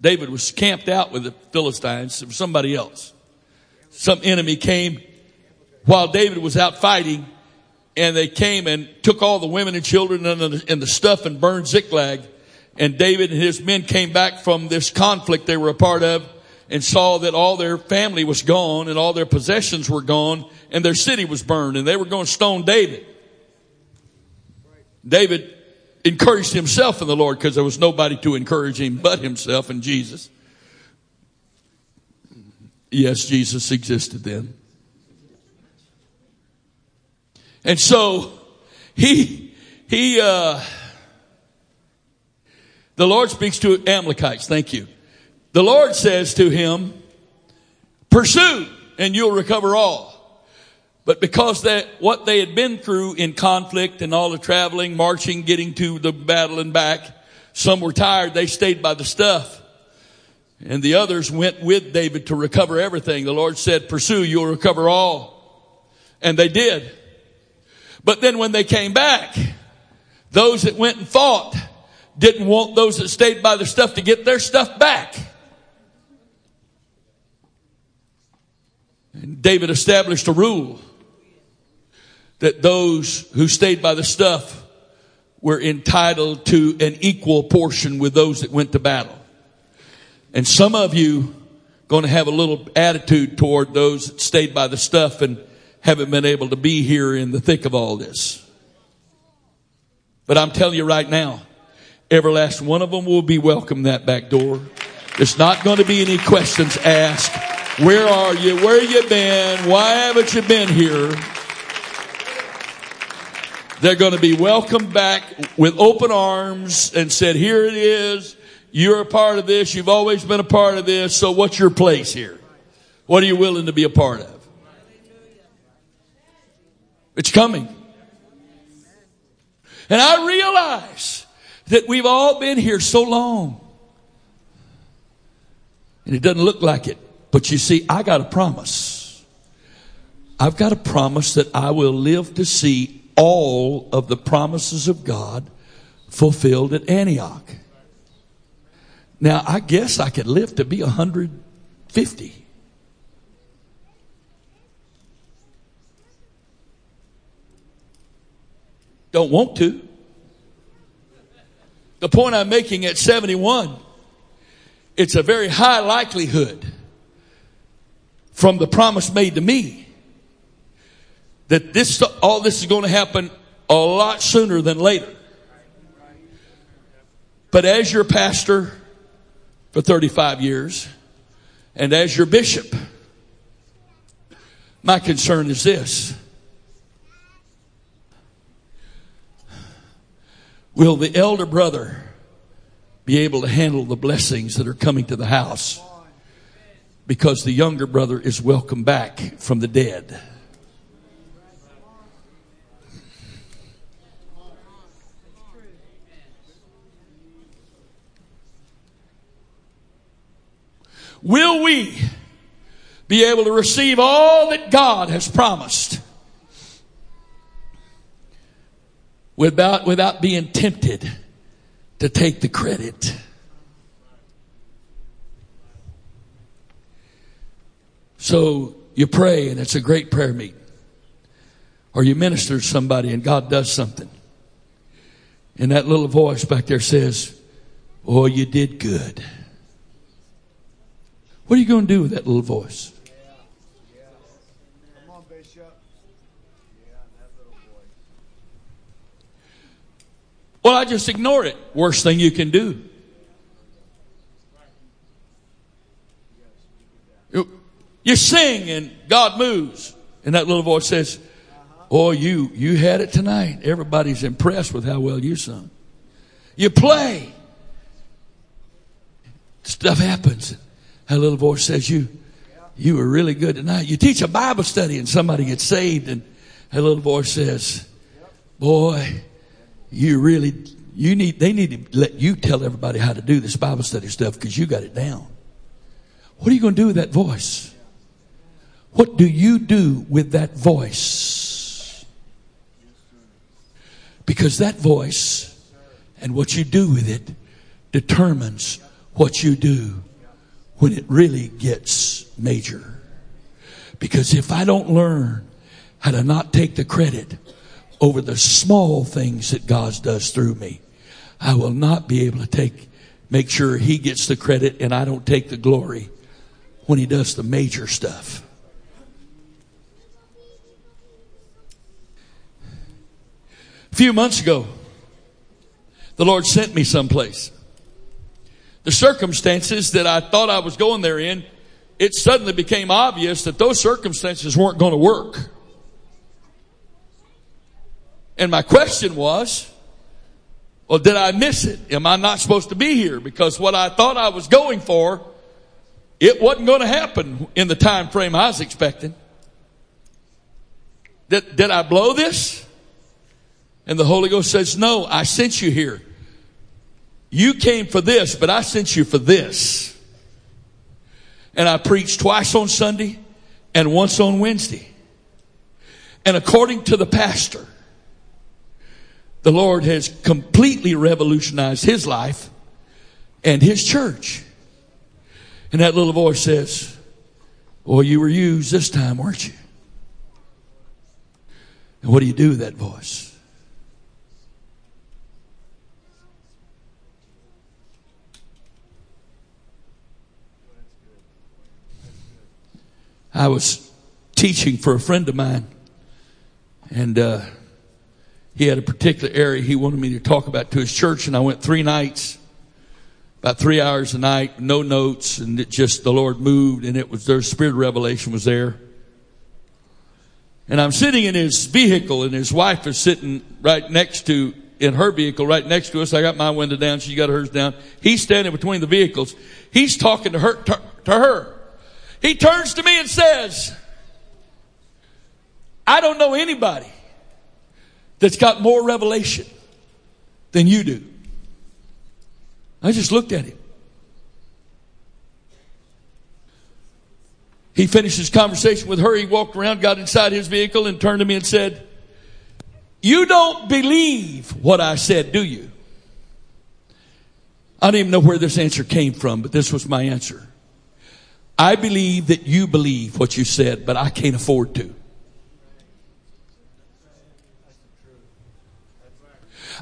David was camped out with the Philistines. It was somebody else. Some enemy came while David was out fighting and they came and took all the women and children and the, and the stuff and burned Ziklag. And David and his men came back from this conflict they were a part of and saw that all their family was gone and all their possessions were gone and their city was burned and they were going to stone David. David encouraged himself in the Lord because there was nobody to encourage him but himself and Jesus. Yes, Jesus existed then. And so he, he, uh, the Lord speaks to Amalekites. Thank you. The Lord says to him, pursue and you'll recover all. But because that, what they had been through in conflict and all the traveling, marching, getting to the battle and back, some were tired. They stayed by the stuff. And the others went with David to recover everything. The Lord said, pursue, you'll recover all. And they did. But then when they came back, those that went and fought didn't want those that stayed by the stuff to get their stuff back. And David established a rule that those who stayed by the stuff were entitled to an equal portion with those that went to battle. And some of you going to have a little attitude toward those that stayed by the stuff and haven't been able to be here in the thick of all this. But I'm telling you right now, every last one of them will be welcome that back door. There's not going to be any questions asked. Where are you? Where you been? Why haven't you been here? They're going to be welcomed back with open arms and said, here it is. You're a part of this. You've always been a part of this. So what's your place here? What are you willing to be a part of? It's coming. And I realize that we've all been here so long. And it doesn't look like it. But you see, I got a promise. I've got a promise that I will live to see all of the promises of God fulfilled at Antioch. Now, I guess I could live to be 150. Don't want to. The point I'm making at 71, it's a very high likelihood from the promise made to me that this, all this is going to happen a lot sooner than later. But as your pastor for 35 years and as your bishop, my concern is this. Will the elder brother be able to handle the blessings that are coming to the house? Because the younger brother is welcome back from the dead. Will we be able to receive all that God has promised? without, without being tempted to take the credit. So you pray and it's a great prayer meeting. Or you minister to somebody and God does something. And that little voice back there says, Oh, you did good. What are you going to do with that little voice? Well, I just ignore it. Worst thing you can do. You sing and God moves. And that little voice says, Oh, you, you had it tonight. Everybody's impressed with how well you sung. You play. Stuff happens. That little voice says, You, you were really good tonight. You teach a Bible study and somebody gets saved and that little voice says, Boy, you really, you need, they need to let you tell everybody how to do this Bible study stuff because you got it down. What are you going to do with that voice? What do you do with that voice? Because that voice and what you do with it determines what you do when it really gets major. Because if I don't learn how to not take the credit over the small things that God does through me. I will not be able to take, make sure He gets the credit and I don't take the glory when He does the major stuff. A few months ago, the Lord sent me someplace. The circumstances that I thought I was going there in, it, suddenly became obvious that those circumstances weren't going to work. And my question was, well, did I miss it? Am I not supposed to be here? Because what I thought I was going for, it wasn't going to happen in the time frame I was expecting. Did, did I blow this? And the Holy Ghost says, no, I sent you here. You came for this, but I sent you for this. And I preached twice on Sunday and once on Wednesday. And according to the pastor, the Lord has completely revolutionized his life and his church. And that little voice says, Well, you were used this time, weren't you? And what do you do with that voice? I was teaching for a friend of mine, and uh, he had a particular area he wanted me to talk about to his church, and I went three nights, about three hours a night, no notes, and it just the Lord moved, and it was their spirit revelation was there. And I'm sitting in his vehicle, and his wife is sitting right next to in her vehicle, right next to us. I got my window down, she got hers down. He's standing between the vehicles. He's talking to her to, to her. He turns to me and says, I don't know anybody that's got more revelation than you do. I just looked at him. He finished his conversation with her. He walked around, got inside his vehicle, and turned to me and said, You don't believe what I said, do you? I don't even know where this answer came from, but this was my answer. I believe that you believe what you said, but I can't afford to.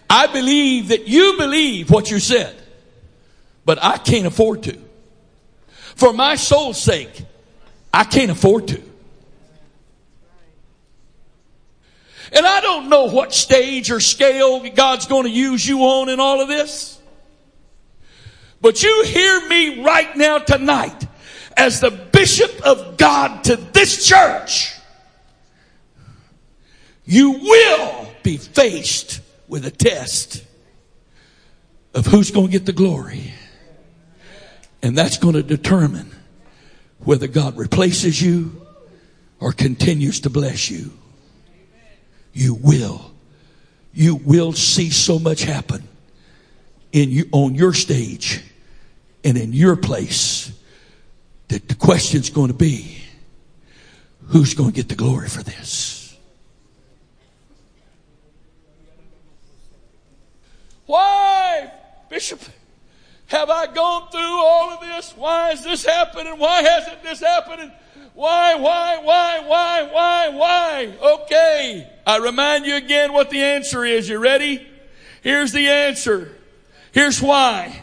I believe that you believe what you said, but I can't afford to. For my soul's sake, I can't afford to. And I don't know what stage or scale God's going to use you on in all of this. But you hear me right now tonight as the bishop of God to this church, you will be faced with a test of who's going to get the glory. And that's going to determine whether God replaces you or continues to bless you. You will. You will see so much happen in you, on your stage and in your place that the question's going to be who's going to get the glory for this? Why, Bishop, have I gone through all of this? Why is this happening? Why hasn't this happened? Why, why, why, why, why, why? Okay. I remind you again what the answer is. You ready? Here's the answer. Here's why.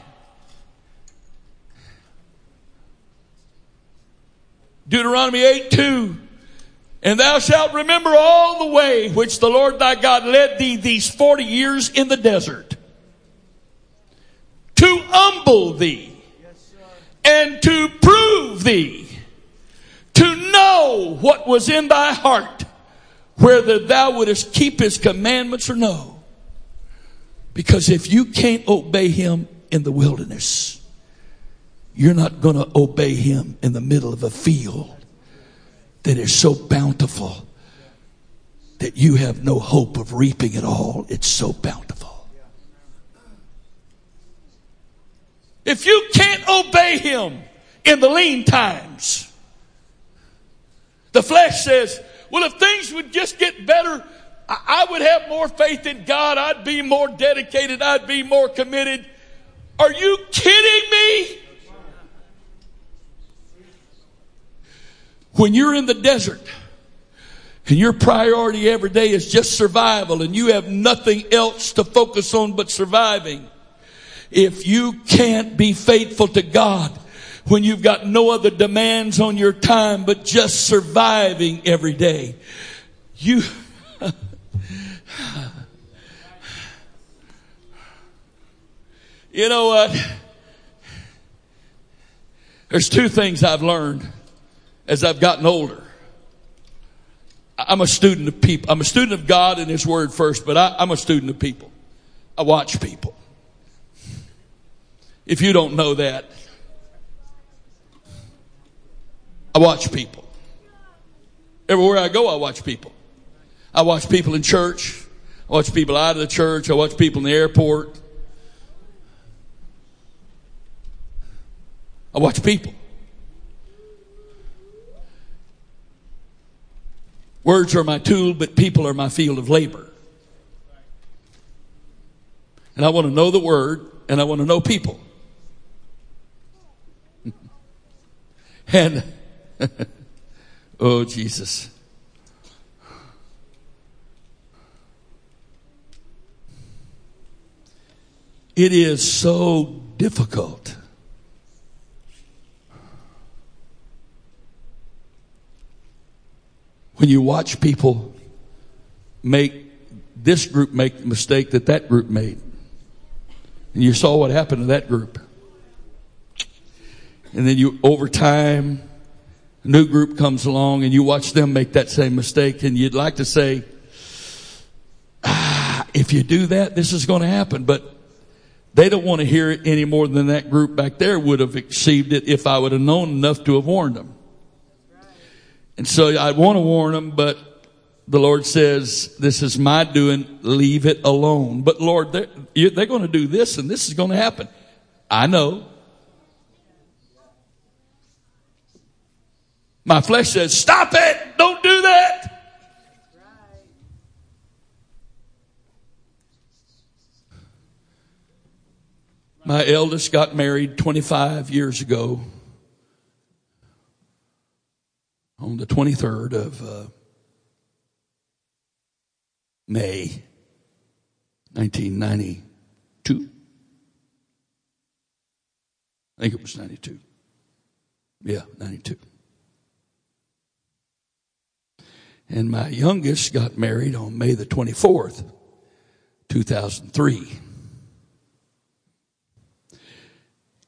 Deuteronomy 8 2. And thou shalt remember all the way which the Lord thy God led thee these 40 years in the desert to humble thee and to prove thee to know what was in thy heart whether thou wouldest keep his commandments or no. Because if you can't obey him in the wilderness, you're not going to obey him in the middle of a field that is so bountiful that you have no hope of reaping it all. It's so bountiful. If you can't obey him in the lean times, the flesh says, well, if things would just get better, I would have more faith in God. I'd be more dedicated. I'd be more committed. Are you kidding me? When you're in the desert and your priority every day is just survival and you have nothing else to focus on but surviving, if you can't be faithful to God when you've got no other demands on your time but just surviving every day, you, you know what? There's two things I've learned as I've gotten older. I'm a student of people. I'm a student of God and His Word first, but I, I'm a student of people. I watch people. If you don't know that, I watch people. Everywhere I go, I watch people. I watch people in church. I watch people out of the church. I watch people in the airport. I watch people. Words are my tool, but people are my field of labor. And I want to know the word and I want to know people. and, oh, Jesus. It is so difficult when you watch people make this group make the mistake that that group made. And you saw what happened to that group. And then you, over time, a new group comes along and you watch them make that same mistake and you'd like to say, ah, if you do that, this is going to happen. But they don't want to hear it any more than that group back there would have received it if I would have known enough to have warned them. And so I want to warn them, but the Lord says, this is my doing, leave it alone. But Lord, they're, they're going to do this and this is going to happen. I know. My flesh says, stop it! Don't do that! My eldest got married 25 years ago on the 23rd of uh, May 1992. I think it was 92. Yeah, 92. And my youngest got married on May the 24th, 2003.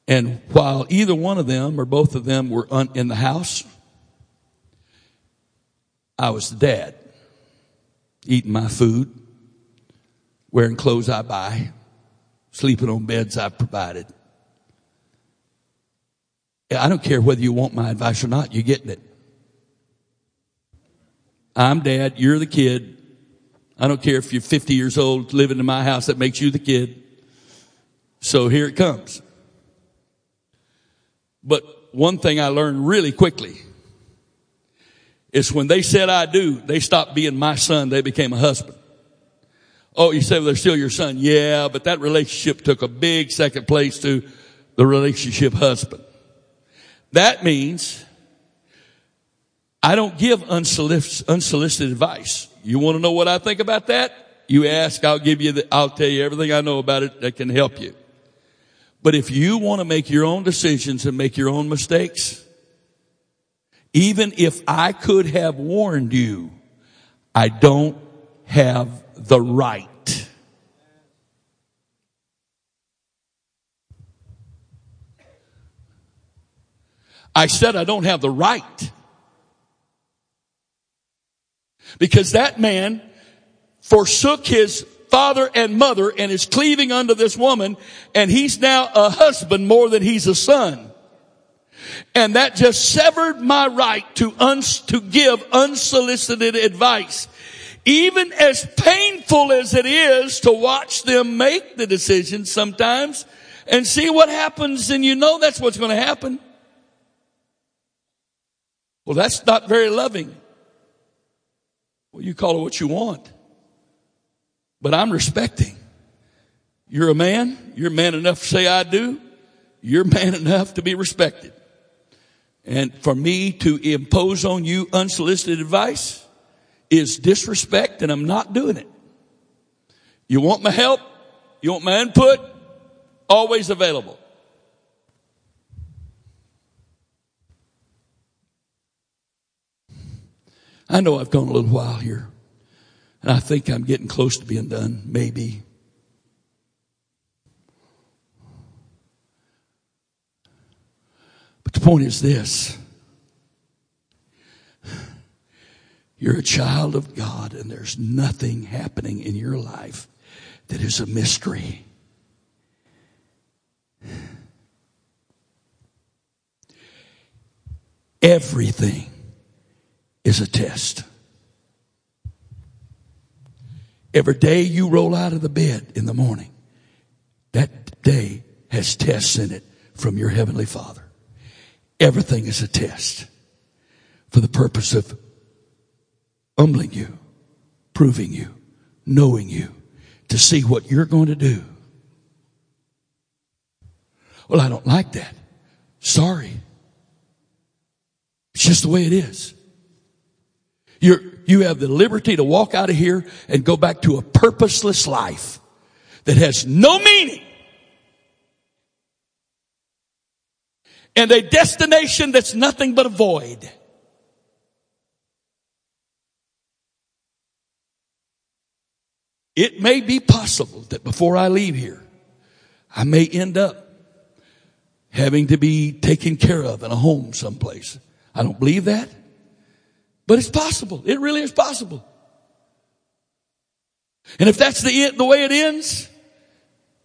And while either one of them or both of them were un- in the house, I was the dad, eating my food, wearing clothes I buy, sleeping on beds I've provided. I don't care whether you want my advice or not, you're getting it. I'm dad, you're the kid. I don't care if you're 50 years old living in my house, that makes you the kid. So here it comes. But one thing I learned really quickly is when they said I do, they stopped being my son. They became a husband. Oh, you say well, they're still your son. Yeah, but that relationship took a big second place to the relationship husband. That means I don't give unsolicited advice. You want to know what I think about that? You ask, I'll give you the, I'll tell you everything I know about it that can help you. But if you want to make your own decisions and make your own mistakes, even if I could have warned you, I don't have the right. I said I don't have the right. Because that man forsook his father and mother and is cleaving unto this woman and he's now a husband more than he's a son. And that just severed my right to, uns- to give unsolicited advice. Even as painful as it is to watch them make the decision sometimes and see what happens and you know that's what's going to happen. Well, that's not very loving. Well, you call it what you want. But I'm respecting. You're a man. You're man enough to say I do. You're man enough to be respected. And for me to impose on you unsolicited advice is disrespect and I'm not doing it. You want my help? You want my input? Always available. I know I've gone a little while here and I think I'm getting close to being done, maybe. But the point is this You're a child of God and there's nothing happening in your life that is a mystery. Everything is a test. Every day you roll out of the bed in the morning, that day has tests in it from your Heavenly Father. Everything is a test for the purpose of humbling you, proving you, knowing you, to see what you're going to do. Well, I don't like that. Sorry. It's just the way it is. You're, you have the liberty to walk out of here and go back to a purposeless life that has no meaning and a destination that's nothing but a void. It may be possible that before I leave here, I may end up having to be taken care of in a home someplace. I don't believe that, but it's possible. It really is possible. And if that's the, the way it ends,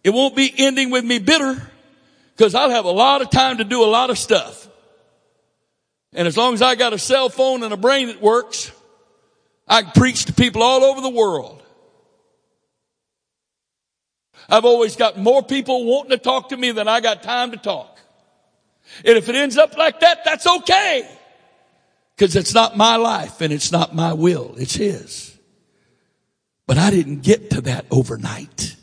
it won't be ending with me bitter because I'll have a lot of time to do a lot of stuff. And as long as I got a cell phone and a brain that works, I can preach to people all over the world. I've always got more people wanting to talk to me than I got time to talk. And if it ends up like that, that's okay. Cause it's not my life and it's not my will. It's His. But I didn't get to that overnight.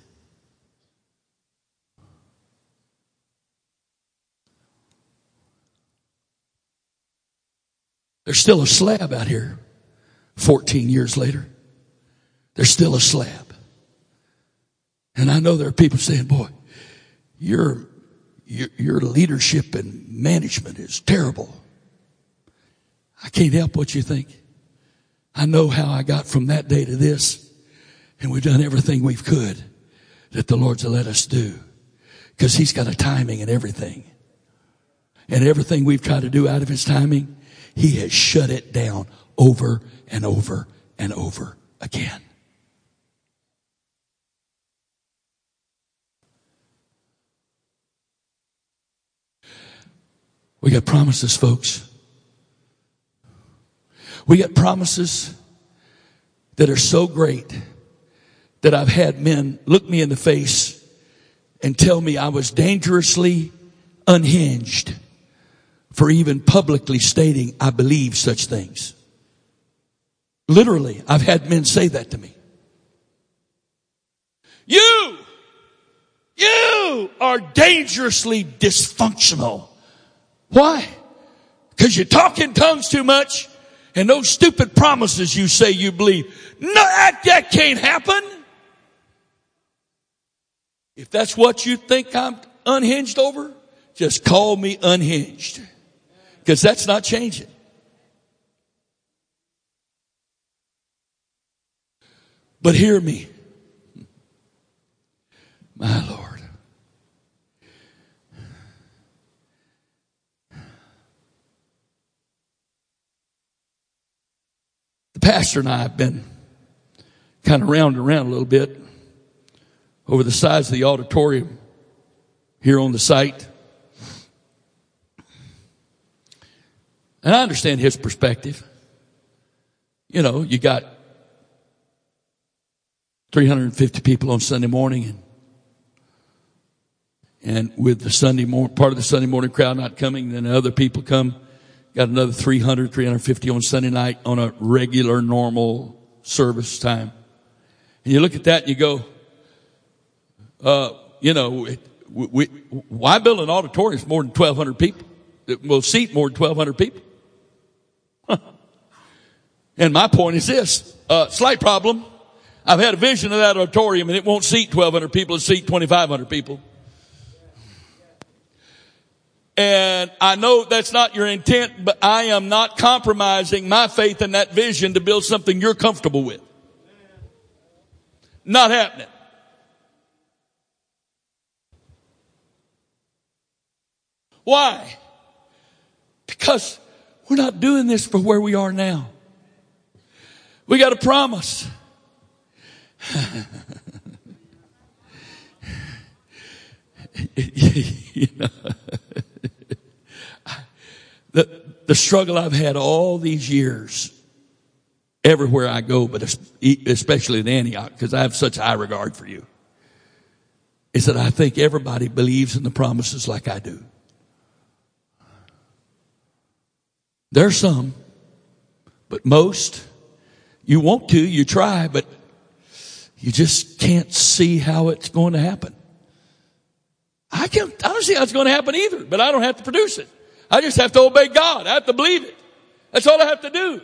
There's still a slab out here 14 years later. There's still a slab. And I know there are people saying, boy, your, your, your leadership and management is terrible. I can't help what you think. I know how I got from that day to this, and we've done everything we could that the Lord's let us do. Because He's got a timing in everything. And everything we've tried to do out of His timing, He has shut it down over and over and over again. We got promises, folks. We got promises that are so great that I've had men look me in the face and tell me I was dangerously unhinged for even publicly stating I believe such things. Literally, I've had men say that to me. You, you are dangerously dysfunctional. Why? Because you talk in tongues too much and those stupid promises you say you believe. No, that, that can't happen. If that's what you think I'm unhinged over, just call me unhinged. Because that's not changing. But hear me. My Lord. The pastor and I have been kind of round and around a little bit over the size of the auditorium here on the site. And I understand his perspective. You know, you got 350 people on Sunday morning and and with the Sunday morning, part of the Sunday morning crowd not coming, then other people come Got another 300, 350 on Sunday night on a regular, normal service time. And you look at that and you go, uh, you know, we, we, why build an auditorium for more than 1,200 people? It will seat more than 1,200 people. And my point is this, uh, slight problem. I've had a vision of that auditorium and it won't seat 1,200 people, it'll seat 2,500 people. And I know that's not your intent, but I am not compromising my faith in that vision to build something you're comfortable with. Not happening. Why? Because we're not doing this for where we are now. We got a promise. you know, the, the struggle I've had all these years, everywhere I go, but especially in Antioch, because I have such high regard for you, is that I think everybody believes in the promises like I do. There's some, but most, you want to, you try, but you just can't see how it's going to happen. I can't, I don't see how it's going to happen either, but I don't have to produce it. I just have to obey God. I have to believe it. That's all I have to do.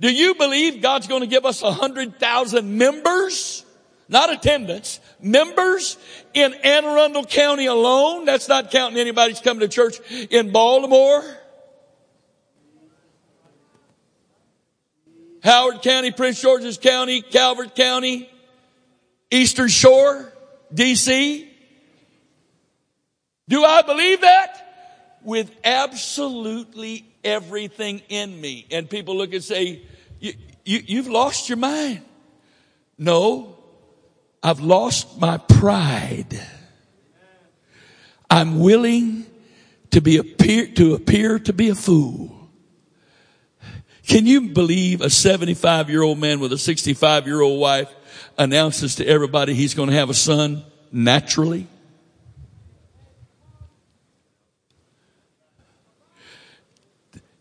Do you believe God's going to give us a hundred thousand members? Not attendance, members in Anne Arundel County alone. That's not counting anybody's coming to church in Baltimore. Howard County, Prince George's County, Calvert County, Eastern Shore, DC. Do I believe that? With absolutely everything in me. And people look and say, you, you, you've lost your mind. No, I've lost my pride. I'm willing to be appear, to appear to be a fool. Can you believe a 75 year old man with a 65 year old wife announces to everybody he's going to have a son naturally?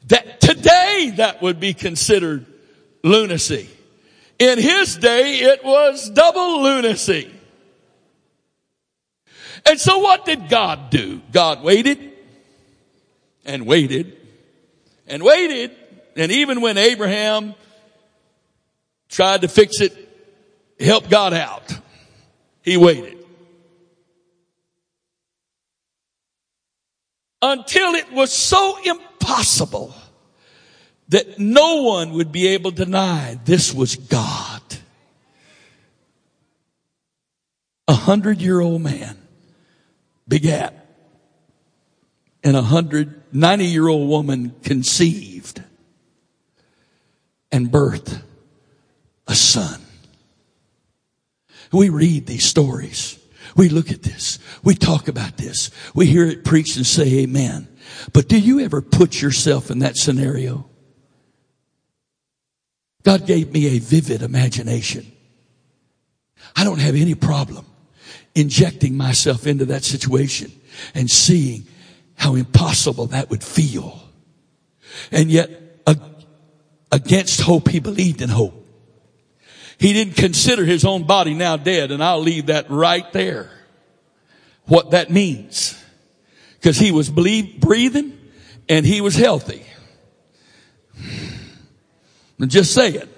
That today that would be considered lunacy. In his day, it was double lunacy. And so what did God do? God waited and waited and waited. And even when Abraham tried to fix it, help God out, he waited. Until it was so impossible that no one would be able to deny this was God. A hundred year old man begat and a hundred, ninety year old woman conceived and birthed a son. We read these stories. We look at this. We talk about this. We hear it preached and say amen. But do you ever put yourself in that scenario? God gave me a vivid imagination. I don't have any problem injecting myself into that situation and seeing how impossible that would feel. And yet, against hope, he believed in hope. He didn't consider his own body now dead, and I'll leave that right there. What that means. Because he was believe, breathing and he was healthy. And just say it.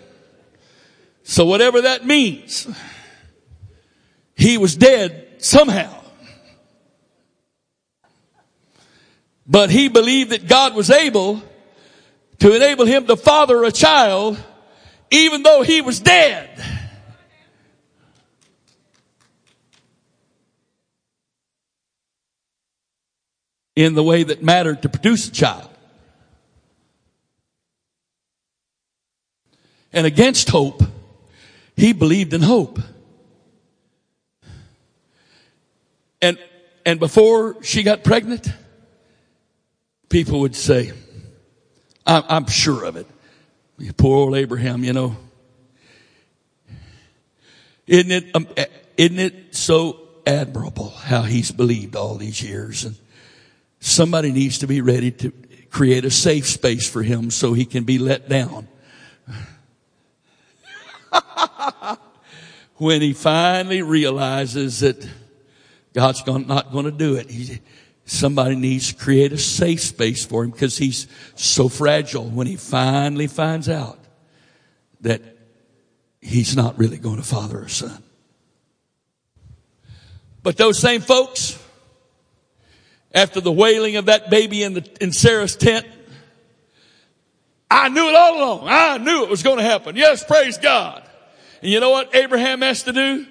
So whatever that means, he was dead somehow. But he believed that God was able to enable him to father a child even though he was dead. In the way that mattered to produce a child. and against hope, he believed in hope. And, and before she got pregnant, people would say, I'm, sure of it. Poor old Abraham, you know. Isn't it, um, isn't it so admirable how he's believed all these years? And somebody needs to be ready to create a safe space for him so he can be let down when he finally realizes that God's not going to do it, he, somebody needs to create a safe space for him because he's so fragile when he finally finds out that he's not really going to father a son. But those same folks, after the wailing of that baby in, the, in Sarah's tent, I knew it all along. I knew it was going to happen. Yes, praise God. And you know what Abraham has to do?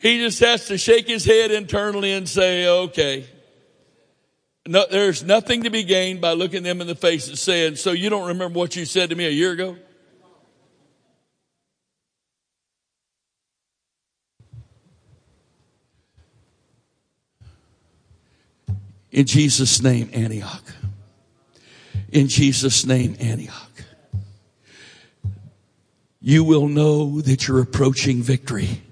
He just has to shake his head internally and say, okay. No, there's nothing to be gained by looking them in the face and saying, So you don't remember what you said to me a year ago? In Jesus' name, Antioch. In Jesus' name, Antioch. You will know that you're approaching victory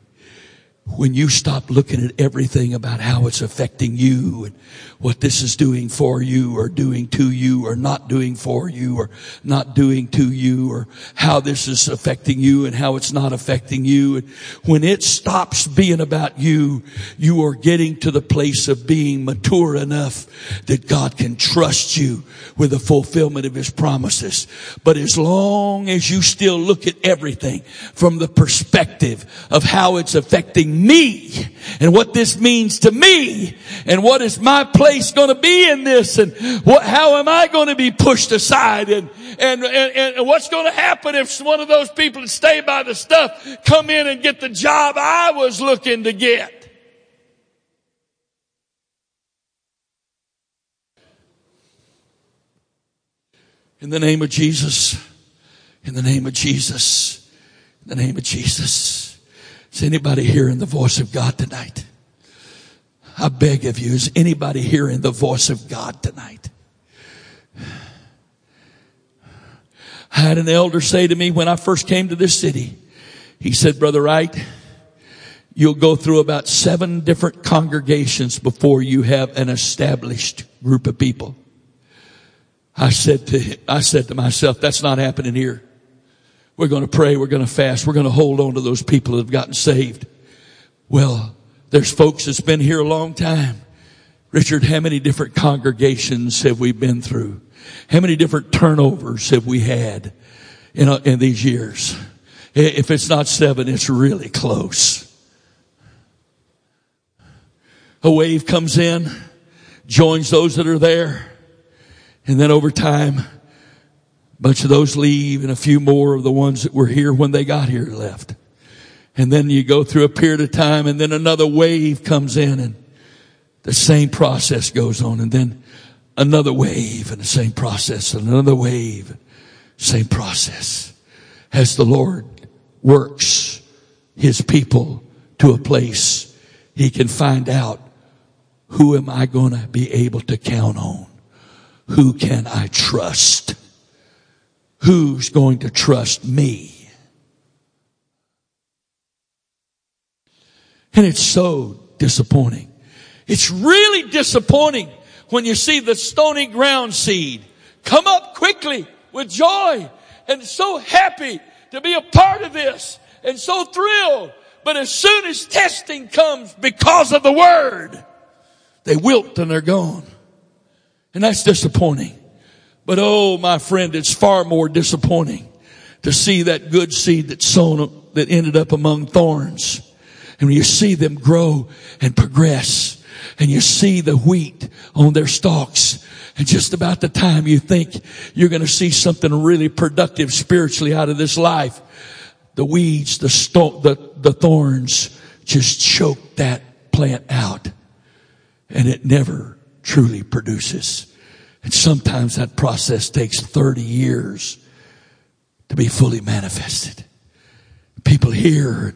when you stop looking at everything about how it's affecting you and what this is doing for you or doing to you or not doing for you or not doing to you or how this is affecting you and how it's not affecting you. And when it stops being about you, you are getting to the place of being mature enough that God can trust you with the fulfillment of his promises. But as long as you still look at everything from the perspective of how it's affecting me and what this means to me and what is my place going to be in this and what, how am I going to be pushed aside and, and, and, and what's going to happen if one of those people that stay by the stuff come in and get the job I was looking to get. In the name of Jesus, in the name of Jesus, in the name of Jesus. Is anybody hearing the voice of God tonight? I beg of you, is anybody hearing the voice of God tonight? I had an elder say to me when I first came to this city, he said, Brother Wright, you'll go through about seven different congregations before you have an established group of people. I said to, I said to myself, that's not happening here. We're going to pray. We're going to fast. We're going to hold on to those people that have gotten saved. Well, there's folks that's been here a long time. Richard, how many different congregations have we been through? How many different turnovers have we had in, uh, in these years? If it's not seven, it's really close. A wave comes in, joins those that are there, and then over time, bunch of those leave and a few more of the ones that were here when they got here left. And then you go through a period of time and then another wave comes in and the same process goes on and then another wave and the same process and another wave, same process as the Lord works his people to a place he can find out who am I going to be able to count on? Who can I trust? Who's going to trust me? And it's so disappointing. It's really disappointing when you see the stony ground seed come up quickly with joy and so happy to be a part of this and so thrilled. But as soon as testing comes because of the word, they wilt and they're gone. And that's disappointing. But oh, my friend, it's far more disappointing to see that good seed that's sown, that ended up among thorns. And you see them grow and progress and you see the wheat on their stalks. And just about the time you think you're going to see something really productive spiritually out of this life, the weeds, the, the, the thorns just choke that plant out and it never truly produces. And sometimes that process takes 30 years to be fully manifested. People here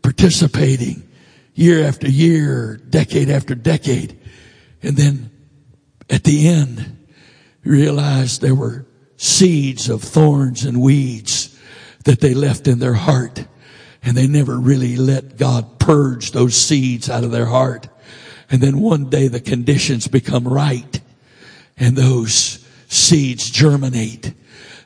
participating year after year, decade after decade. And then at the end, realize there were seeds of thorns and weeds that they left in their heart. And they never really let God purge those seeds out of their heart. And then one day the conditions become right and those seeds germinate.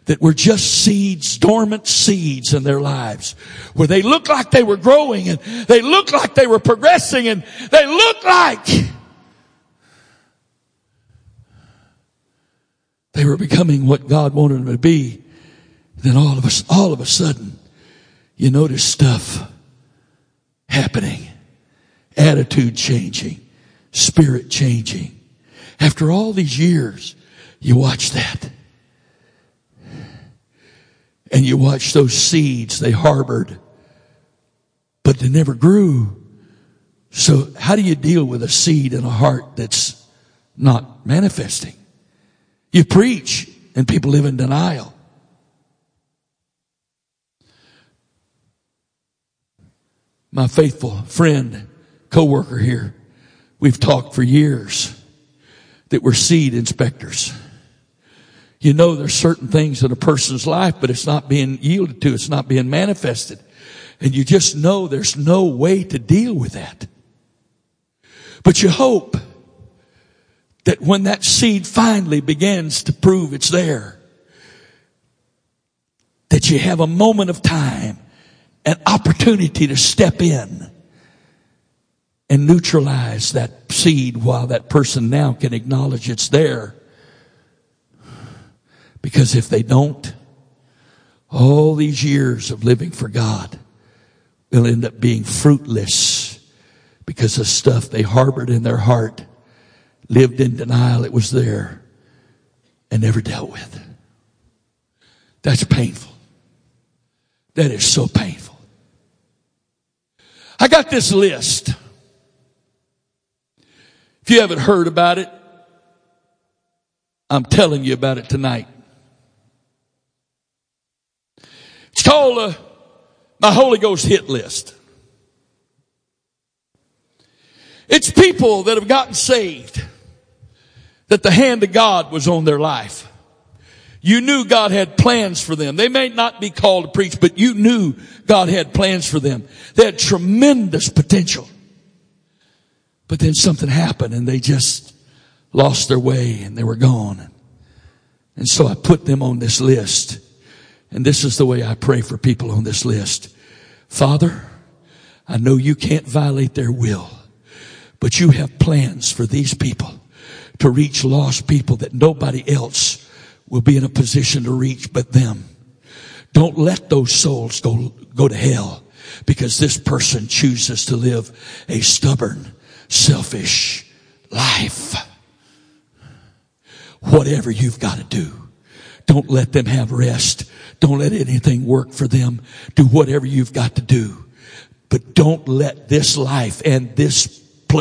That were just seeds, dormant seeds in their lives, where they looked like they were growing and they looked like they were progressing and they looked like they were becoming what God wanted them to be. Then all of us, all of a sudden, you notice stuff happening, attitude changing, spirit changing after all these years, you watch that. And you watch those seeds they harbored, but they never grew. So how do you deal with a seed in a heart that's not manifesting? You preach and people live in denial. My faithful friend, coworker here, we've talked for years that were seed inspectors. You know there's certain things in a person's life, but it's not being yielded to, it's not being manifested. And you just know there's no way to deal with that. But you hope that when that seed finally begins to prove it's there, that you have a moment of time, an opportunity to step in and neutralize that seed while that person now can acknowledge it's there. Because if they don't, all these years of living for God will end up being fruitless because of stuff they harbored in their heart, lived in denial it was there, and never dealt with. That's painful. That is so painful. I got this list. If you haven't heard about it, I'm telling you about it tonight. It's called uh, my Holy Ghost hit list. It's people that have gotten saved that the hand of God was on their life. You knew God had plans for them. They may not be called to preach, but you knew God had plans for them. They had tremendous potential. But then something happened and they just lost their way and they were gone. And so I put them on this list. And this is the way I pray for people on this list. Father, I know you can't violate their will, but you have plans for these people to reach lost people that nobody else will be in a position to reach but them. Don't let those souls go, go to hell because this person chooses to live a stubborn, selfish life. Whatever you've got to do, don't let them have rest. Don't let anything work for them. Do whatever you've got to do. But don't let this life and this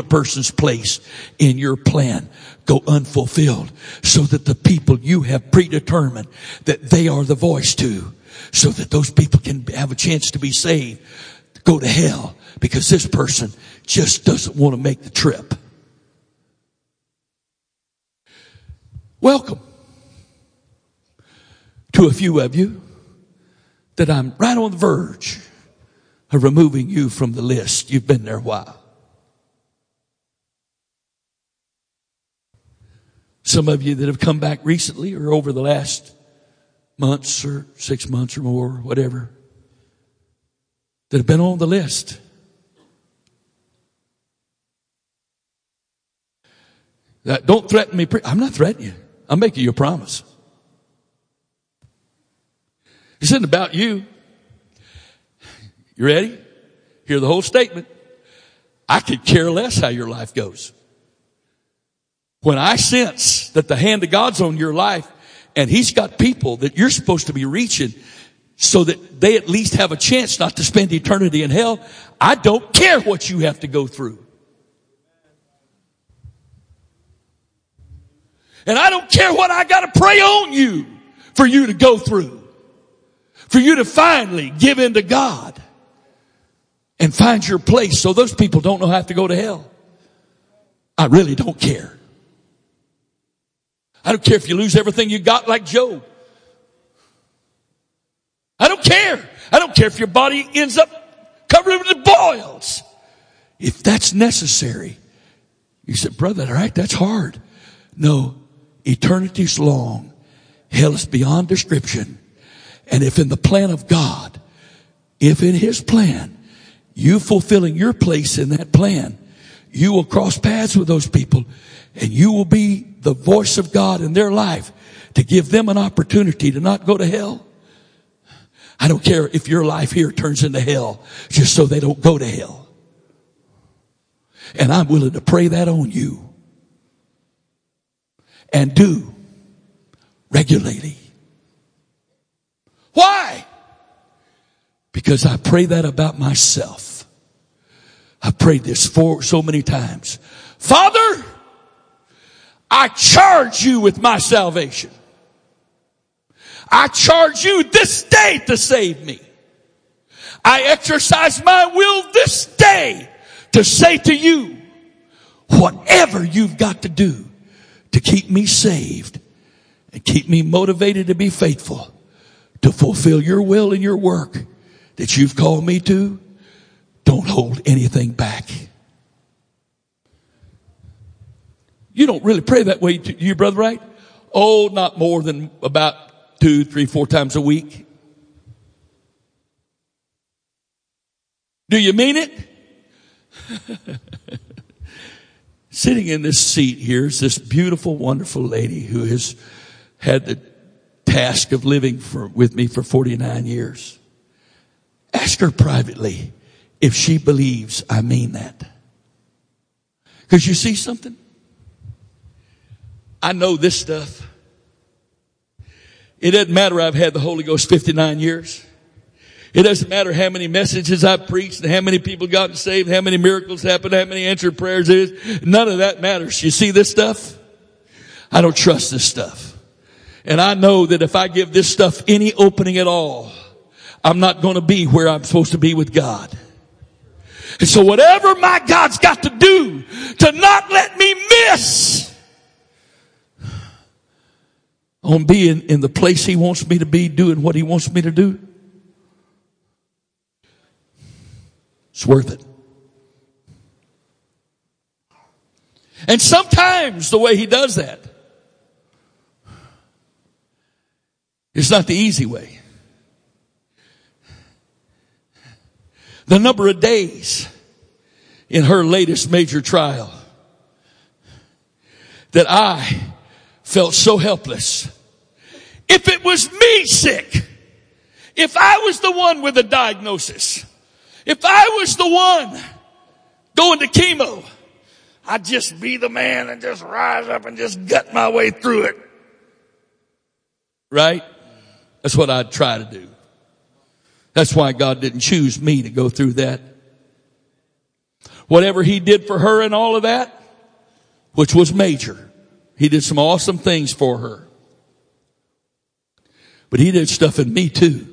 person's place in your plan go unfulfilled so that the people you have predetermined that they are the voice to so that those people can have a chance to be saved go to hell because this person just doesn't want to make the trip. Welcome to a few of you that I'm right on the verge of removing you from the list. You've been there a while. Some of you that have come back recently or over the last months or six months or more, whatever, that have been on the list. That don't threaten me. I'm not threatening you. I'm making you a promise. This isn't about you. You ready? Hear the whole statement. I could care less how your life goes. When I sense that the hand of God's on your life and He's got people that you're supposed to be reaching so that they at least have a chance not to spend eternity in hell, I don't care what you have to go through. And I don't care what I got to pray on you for you to go through. For you to finally give in to God and find your place so those people don't know how to go to hell. I really don't care. I don't care if you lose everything you got like Job. I don't care. I don't care if your body ends up covered with boils. If that's necessary, you said, brother, all right, that's hard. No, eternity's long. Hell is beyond description. And if in the plan of God, if in his plan, you fulfilling your place in that plan, you will cross paths with those people and you will be the voice of God in their life to give them an opportunity to not go to hell. I don't care if your life here turns into hell just so they don't go to hell. And I'm willing to pray that on you and do regularly. Why? Because I pray that about myself. I prayed this for so many times. Father, I charge you with my salvation. I charge you this day to save me. I exercise my will this day to say to you, whatever you've got to do to keep me saved and keep me motivated to be faithful to fulfill your will and your work that you've called me to, don't hold anything back. You don't really pray that way to your brother, right? Oh, not more than about two, three, four times a week. Do you mean it? Sitting in this seat here is this beautiful, wonderful lady who has had the task of living for, with me for 49 years. Ask her privately if she believes I mean that. Cause you see something? I know this stuff. It doesn't matter I've had the Holy Ghost 59 years. It doesn't matter how many messages I've preached and how many people gotten saved, how many miracles happened, how many answered prayers is. None of that matters. You see this stuff? I don't trust this stuff. And I know that if I give this stuff any opening at all, I'm not going to be where I'm supposed to be with God. And so whatever my God's got to do to not let me miss on being in the place he wants me to be, doing what he wants me to do, it's worth it. And sometimes the way he does that, it's not the easy way. the number of days in her latest major trial that I felt so helpless. If it was me sick, if I was the one with a diagnosis, if I was the one going to chemo, I'd just be the man and just rise up and just gut my way through it. Right? That's what I'd try to do. That's why God didn't choose me to go through that. Whatever he did for her and all of that, which was major. He did some awesome things for her. But he did stuff in me too.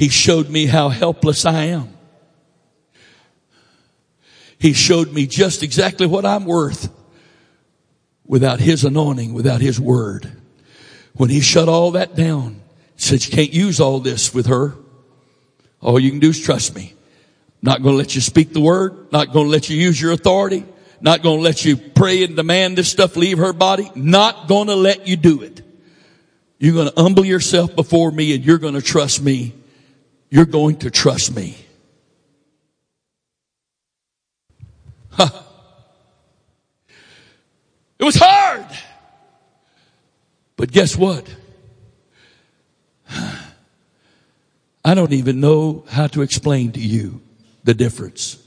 He showed me how helpless I am. He showed me just exactly what I'm worth without his anointing, without his word. When he shut all that down, said you can't use all this with her. All you can do is trust me. Not going to let you speak the word. Not going to let you use your authority. Not going to let you pray and demand this stuff leave her body. Not going to let you do it. You're going to humble yourself before me and you're going to trust me. You're going to trust me. Huh. It was hard. But guess what? I don't even know how to explain to you the difference.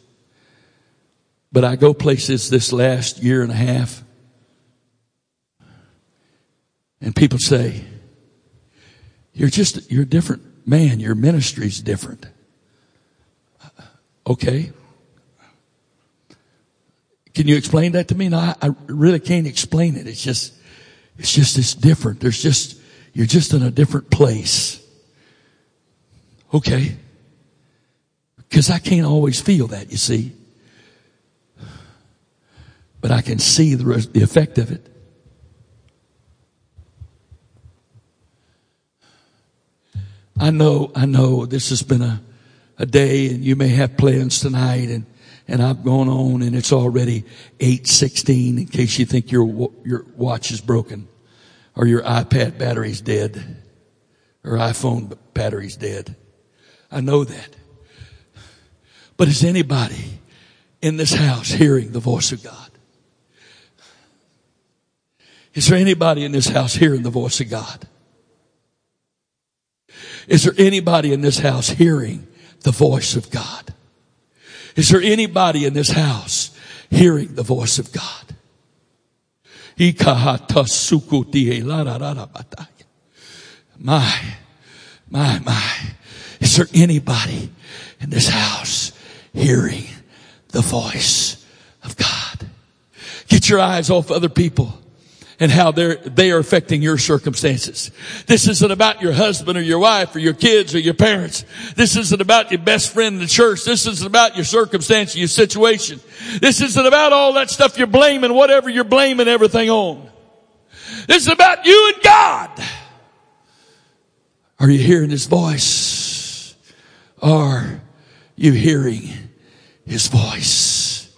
But I go places this last year and a half and people say, you're just, you're different man. Your ministry's different. Okay. Can you explain that to me? No, I, I really can't explain it. It's just, it's just, it's different. There's just, you're just in a different place. Okay. Because I can't always feel that, you see. But I can see the, the effect of it. I know, I know this has been a, a day and you may have plans tonight and, and I've gone on and it's already 816 in case you think your, your watch is broken or your iPad battery's dead or iPhone battery's dead. I know that. But is anybody in this house hearing the voice of God? Is there anybody in this house hearing the voice of God? Is there anybody in this house hearing the voice of God? Is there anybody in this house hearing the voice of God? My, my, my. Is there anybody in this house hearing the voice of God? Get your eyes off other people and how they're, they are affecting your circumstances. This isn't about your husband or your wife or your kids or your parents. This isn't about your best friend in the church. This isn't about your circumstance, your situation. This isn't about all that stuff you're blaming, whatever you're blaming everything on. This is about you and God. Are you hearing his voice? Are you hearing his voice?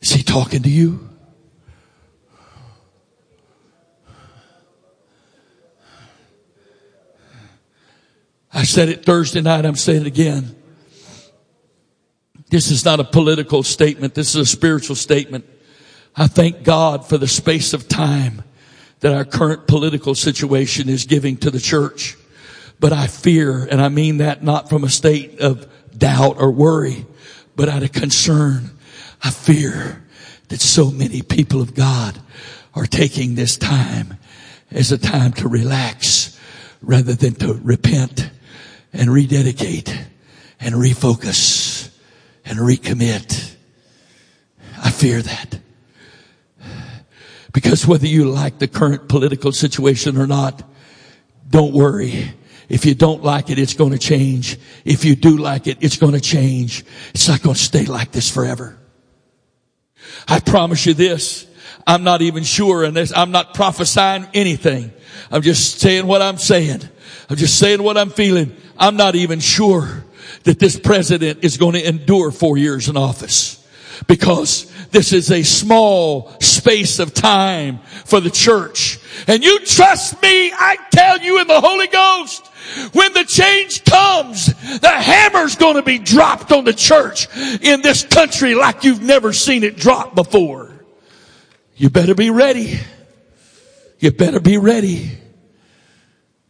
Is he talking to you? I said it Thursday night. I'm saying it again. This is not a political statement. This is a spiritual statement. I thank God for the space of time that our current political situation is giving to the church. But I fear, and I mean that not from a state of doubt or worry, but out of concern. I fear that so many people of God are taking this time as a time to relax rather than to repent and rededicate and refocus and recommit. I fear that. Because whether you like the current political situation or not, don't worry. If you don't like it, it's going to change. If you do like it, it's going to change. It's not going to stay like this forever. I promise you this. I'm not even sure and I'm not prophesying anything. I'm just saying what I'm saying. I'm just saying what I'm feeling. I'm not even sure that this president is going to endure four years in office because this is a small space of time for the church. And you trust me, I tell you in the Holy Ghost, when the change comes, the hammer's going to be dropped on the church in this country like you've never seen it drop before. You better be ready. You better be ready.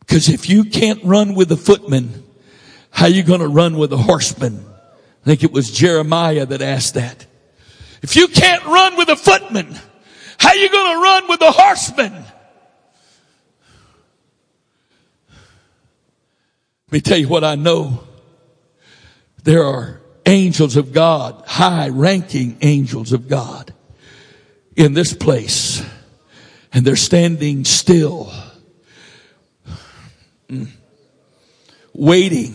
Because if you can't run with a footman, how are you going to run with a horseman? I think it was Jeremiah that asked that. If you can't run with a footman, how are you going to run with a horseman? Let me tell you what I know. There are angels of God, high ranking angels of God in this place and they're standing still waiting,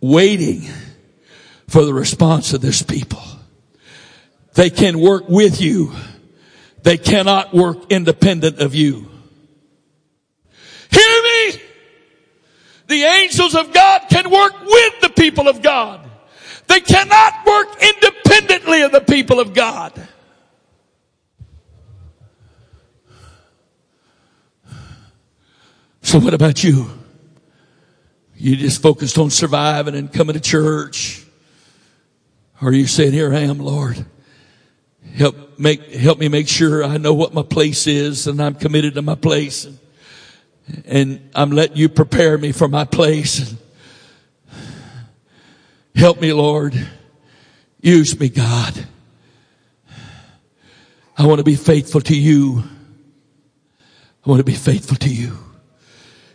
waiting for the response of this people. They can work with you. They cannot work independent of you. Hear me! The angels of God can work with the people of God. They cannot work independently of the people of God. So what about you? You just focused on surviving and coming to church? Or are you saying, here I am, Lord. Help make, help me make sure I know what my place is and I'm committed to my place. And, and I'm letting you prepare me for my place. Help me, Lord. Use me, God. I want to be faithful to you. I want to be faithful to you.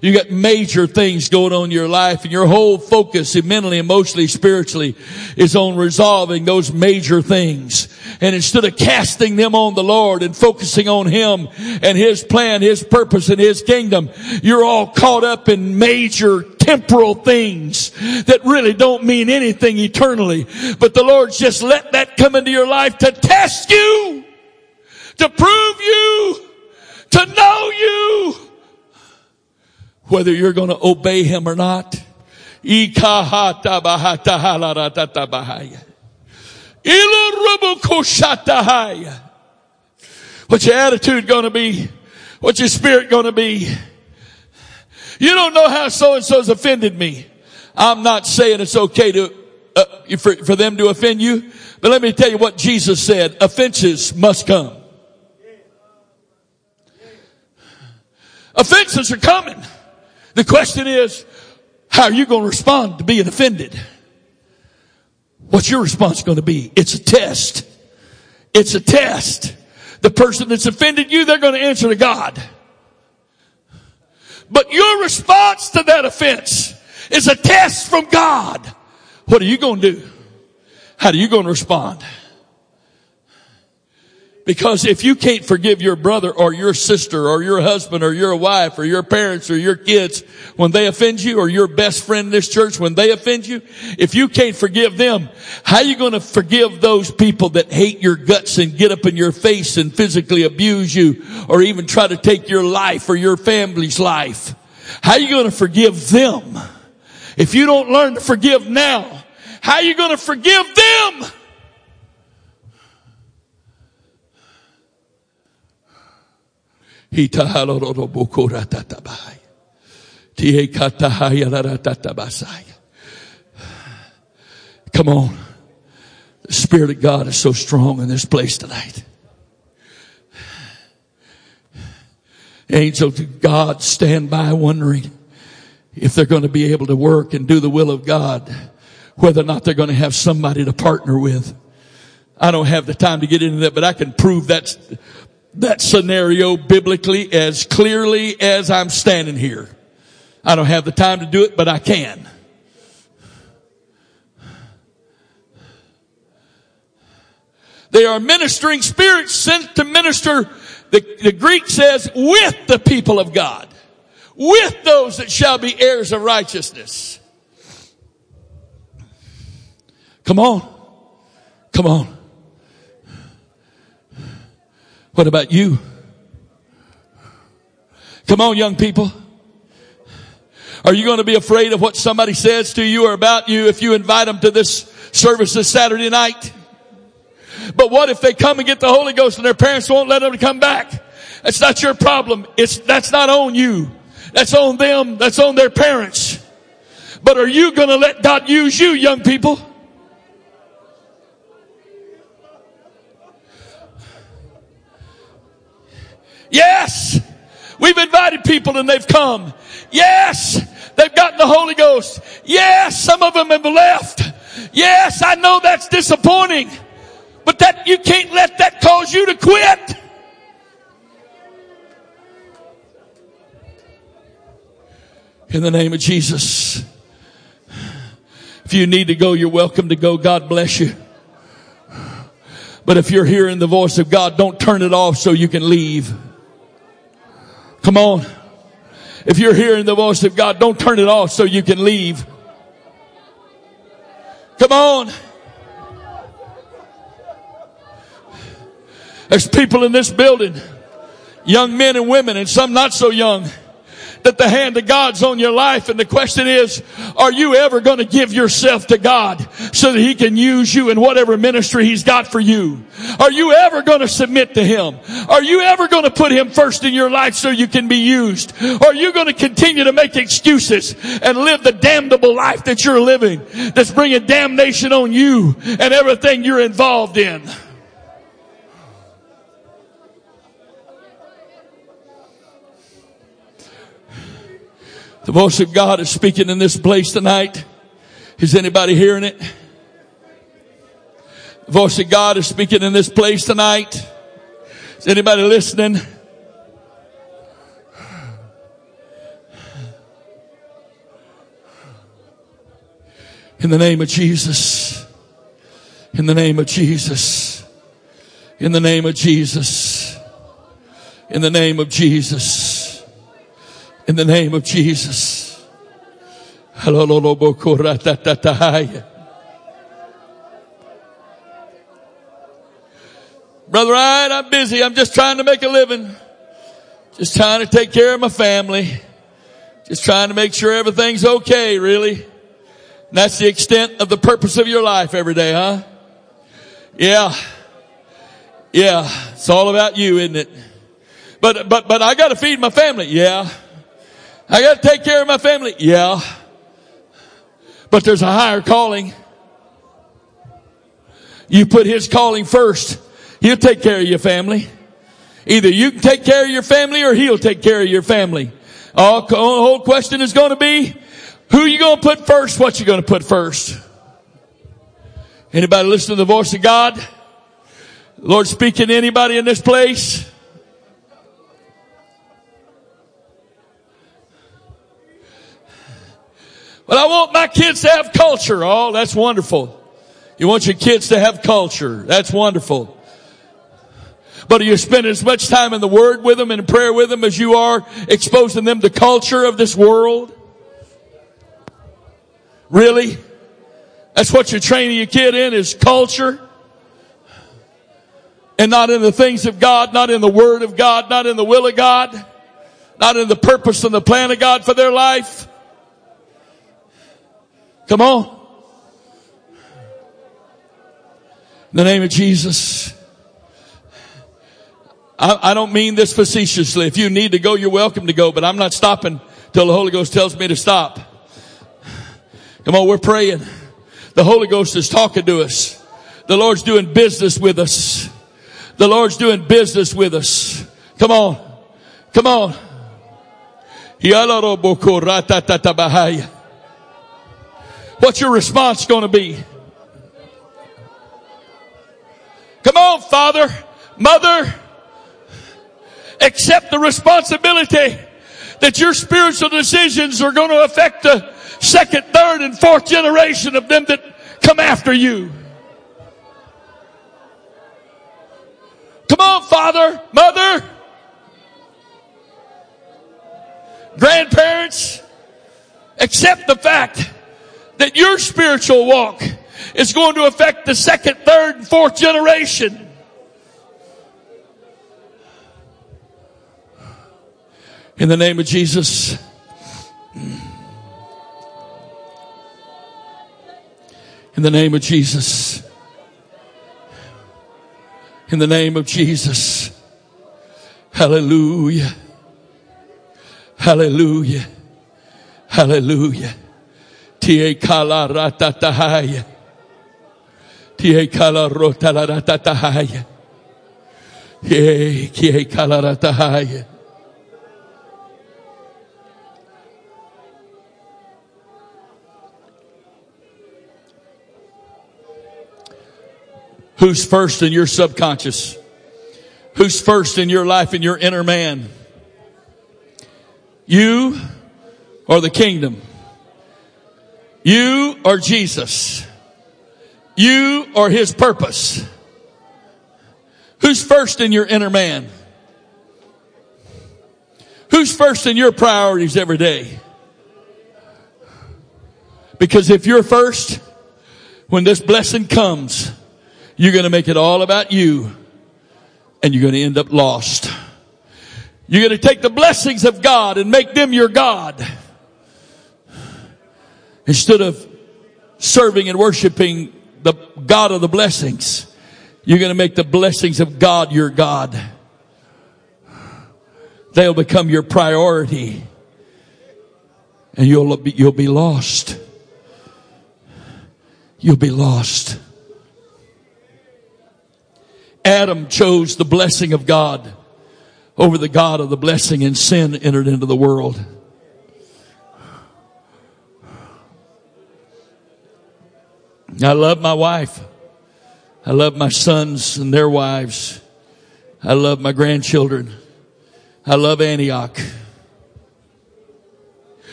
You got major things going on in your life and your whole focus mentally, emotionally, spiritually is on resolving those major things. And instead of casting them on the Lord and focusing on Him and His plan, His purpose and His kingdom, you're all caught up in major temporal things that really don't mean anything eternally. But the Lord's just let that come into your life to test you, to prove you, to know you, whether you're going to obey him or not. What's your attitude going to be? What's your spirit going to be? You don't know how so and so's offended me. I'm not saying it's okay to uh, for, for them to offend you, but let me tell you what Jesus said: offenses must come. Offenses are coming. The question is, how are you going to respond to being offended? What's your response going to be? It's a test. It's a test. The person that's offended you, they're going to answer to God. But your response to that offense is a test from God. What are you going to do? How are you going to respond? Because if you can't forgive your brother or your sister or your husband or your wife or your parents or your kids when they offend you or your best friend in this church when they offend you, if you can't forgive them, how are you going to forgive those people that hate your guts and get up in your face and physically abuse you or even try to take your life or your family's life? How are you going to forgive them? If you don't learn to forgive now, how are you going to forgive them? Come on. The Spirit of God is so strong in this place tonight. Angels God stand by wondering if they're going to be able to work and do the will of God, whether or not they're going to have somebody to partner with. I don't have the time to get into that, but I can prove that that scenario biblically as clearly as I'm standing here. I don't have the time to do it, but I can. They are ministering spirits sent to minister, the, the Greek says, with the people of God. With those that shall be heirs of righteousness. Come on. Come on. What about you? Come on, young people. Are you going to be afraid of what somebody says to you or about you if you invite them to this service this Saturday night? But what if they come and get the Holy Ghost and their parents won't let them come back? That's not your problem. It's, that's not on you. That's on them. That's on their parents. But are you going to let God use you, young people? Yes. We've invited people and they've come. Yes. They've gotten the Holy Ghost. Yes. Some of them have left. Yes. I know that's disappointing, but that you can't let that cause you to quit. In the name of Jesus. If you need to go, you're welcome to go. God bless you. But if you're hearing the voice of God, don't turn it off so you can leave. Come on. If you're hearing the voice of God, don't turn it off so you can leave. Come on. There's people in this building, young men and women, and some not so young that the hand of God's on your life. And the question is, are you ever going to give yourself to God so that He can use you in whatever ministry He's got for you? Are you ever going to submit to Him? Are you ever going to put Him first in your life so you can be used? Or are you going to continue to make excuses and live the damnable life that you're living that's bringing damnation on you and everything you're involved in? The voice of God is speaking in this place tonight. Is anybody hearing it? The voice of God is speaking in this place tonight. Is anybody listening? In the name of Jesus. In the name of Jesus. In the name of Jesus. In the name of Jesus. In the name of Jesus. Brother Ryan, I'm busy. I'm just trying to make a living. Just trying to take care of my family. Just trying to make sure everything's okay, really. And that's the extent of the purpose of your life every day, huh? Yeah. Yeah. It's all about you, isn't it? But, but, but I gotta feed my family. Yeah. I got to take care of my family. Yeah. But there's a higher calling. You put his calling first. He'll take care of your family. Either you can take care of your family or he'll take care of your family. All, the whole question is going to be, who you going to put first? What you going to put first? Anybody listen to the voice of God? Lord speaking to anybody in this place? Well, I want my kids to have culture. Oh, that's wonderful. You want your kids to have culture. That's wonderful. But are you spending as much time in the Word with them and in prayer with them as you are exposing them to culture of this world? Really? That's what you're training your kid in is culture? And not in the things of God, not in the Word of God, not in the will of God, not in the purpose and the plan of God for their life? Come on. In the name of Jesus. I, I, don't mean this facetiously. If you need to go, you're welcome to go, but I'm not stopping till the Holy Ghost tells me to stop. Come on, we're praying. The Holy Ghost is talking to us. The Lord's doing business with us. The Lord's doing business with us. Come on. Come on. What's your response going to be? Come on, father, mother, accept the responsibility that your spiritual decisions are going to affect the second, third, and fourth generation of them that come after you. Come on, father, mother, grandparents, accept the fact that your spiritual walk is going to affect the second, third, and fourth generation. In the name of Jesus. In the name of Jesus. In the name of Jesus. Hallelujah. Hallelujah. Hallelujah. Tie kala. Tie kala. Ye kie kala. Who's first in your subconscious? Who's first in your life in your inner man? You or the kingdom? You are Jesus? You are his purpose? Who's first in your inner man? Who's first in your priorities every day? Because if you're first, when this blessing comes, you're going to make it all about you and you're going to end up lost. You're going to take the blessings of God and make them your God. Instead of serving and worshiping the God of the blessings, you're going to make the blessings of God your God. They'll become your priority and you'll be, you'll be lost. You'll be lost. Adam chose the blessing of God over the God of the blessing and sin entered into the world. I love my wife. I love my sons and their wives. I love my grandchildren. I love Antioch.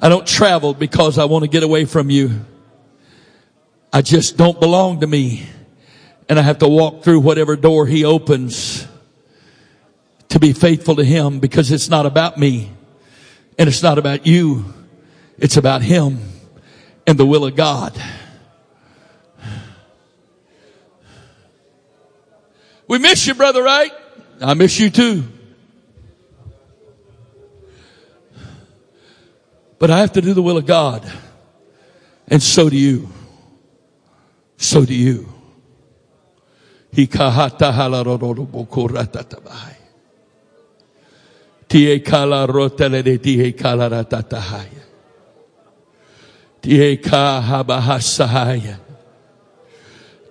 I don't travel because I want to get away from you. I just don't belong to me. And I have to walk through whatever door he opens to be faithful to him because it's not about me and it's not about you. It's about him and the will of God. We miss you, brother, right? I miss you too. But I have to do the will of God. And so do you. So do you. Tie kala rotele de tie kala ratatahaya. Tie ka habahasahaya.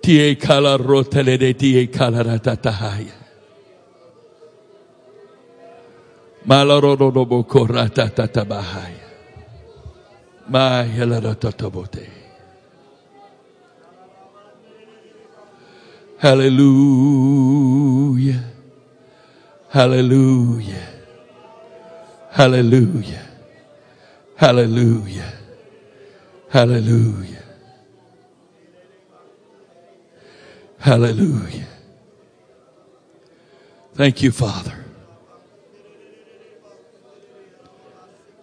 Tie kala rotele de tie kala ratatahaya. Malarodo no boko ratatatabahaya. Maya la ratatabote. Hallelujah. Hallelujah. Hallelujah. Hallelujah. Hallelujah. Hallelujah. Thank you, Father.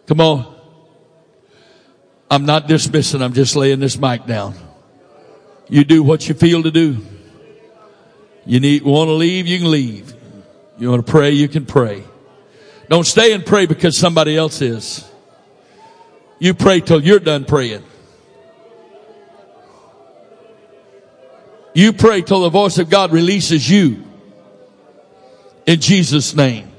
Come on. I'm not dismissing, I'm just laying this mic down. You do what you feel to do. You need, want to leave, you can leave. You want to pray, you can pray. Don't stay and pray because somebody else is. You pray till you're done praying. You pray till the voice of God releases you. In Jesus' name.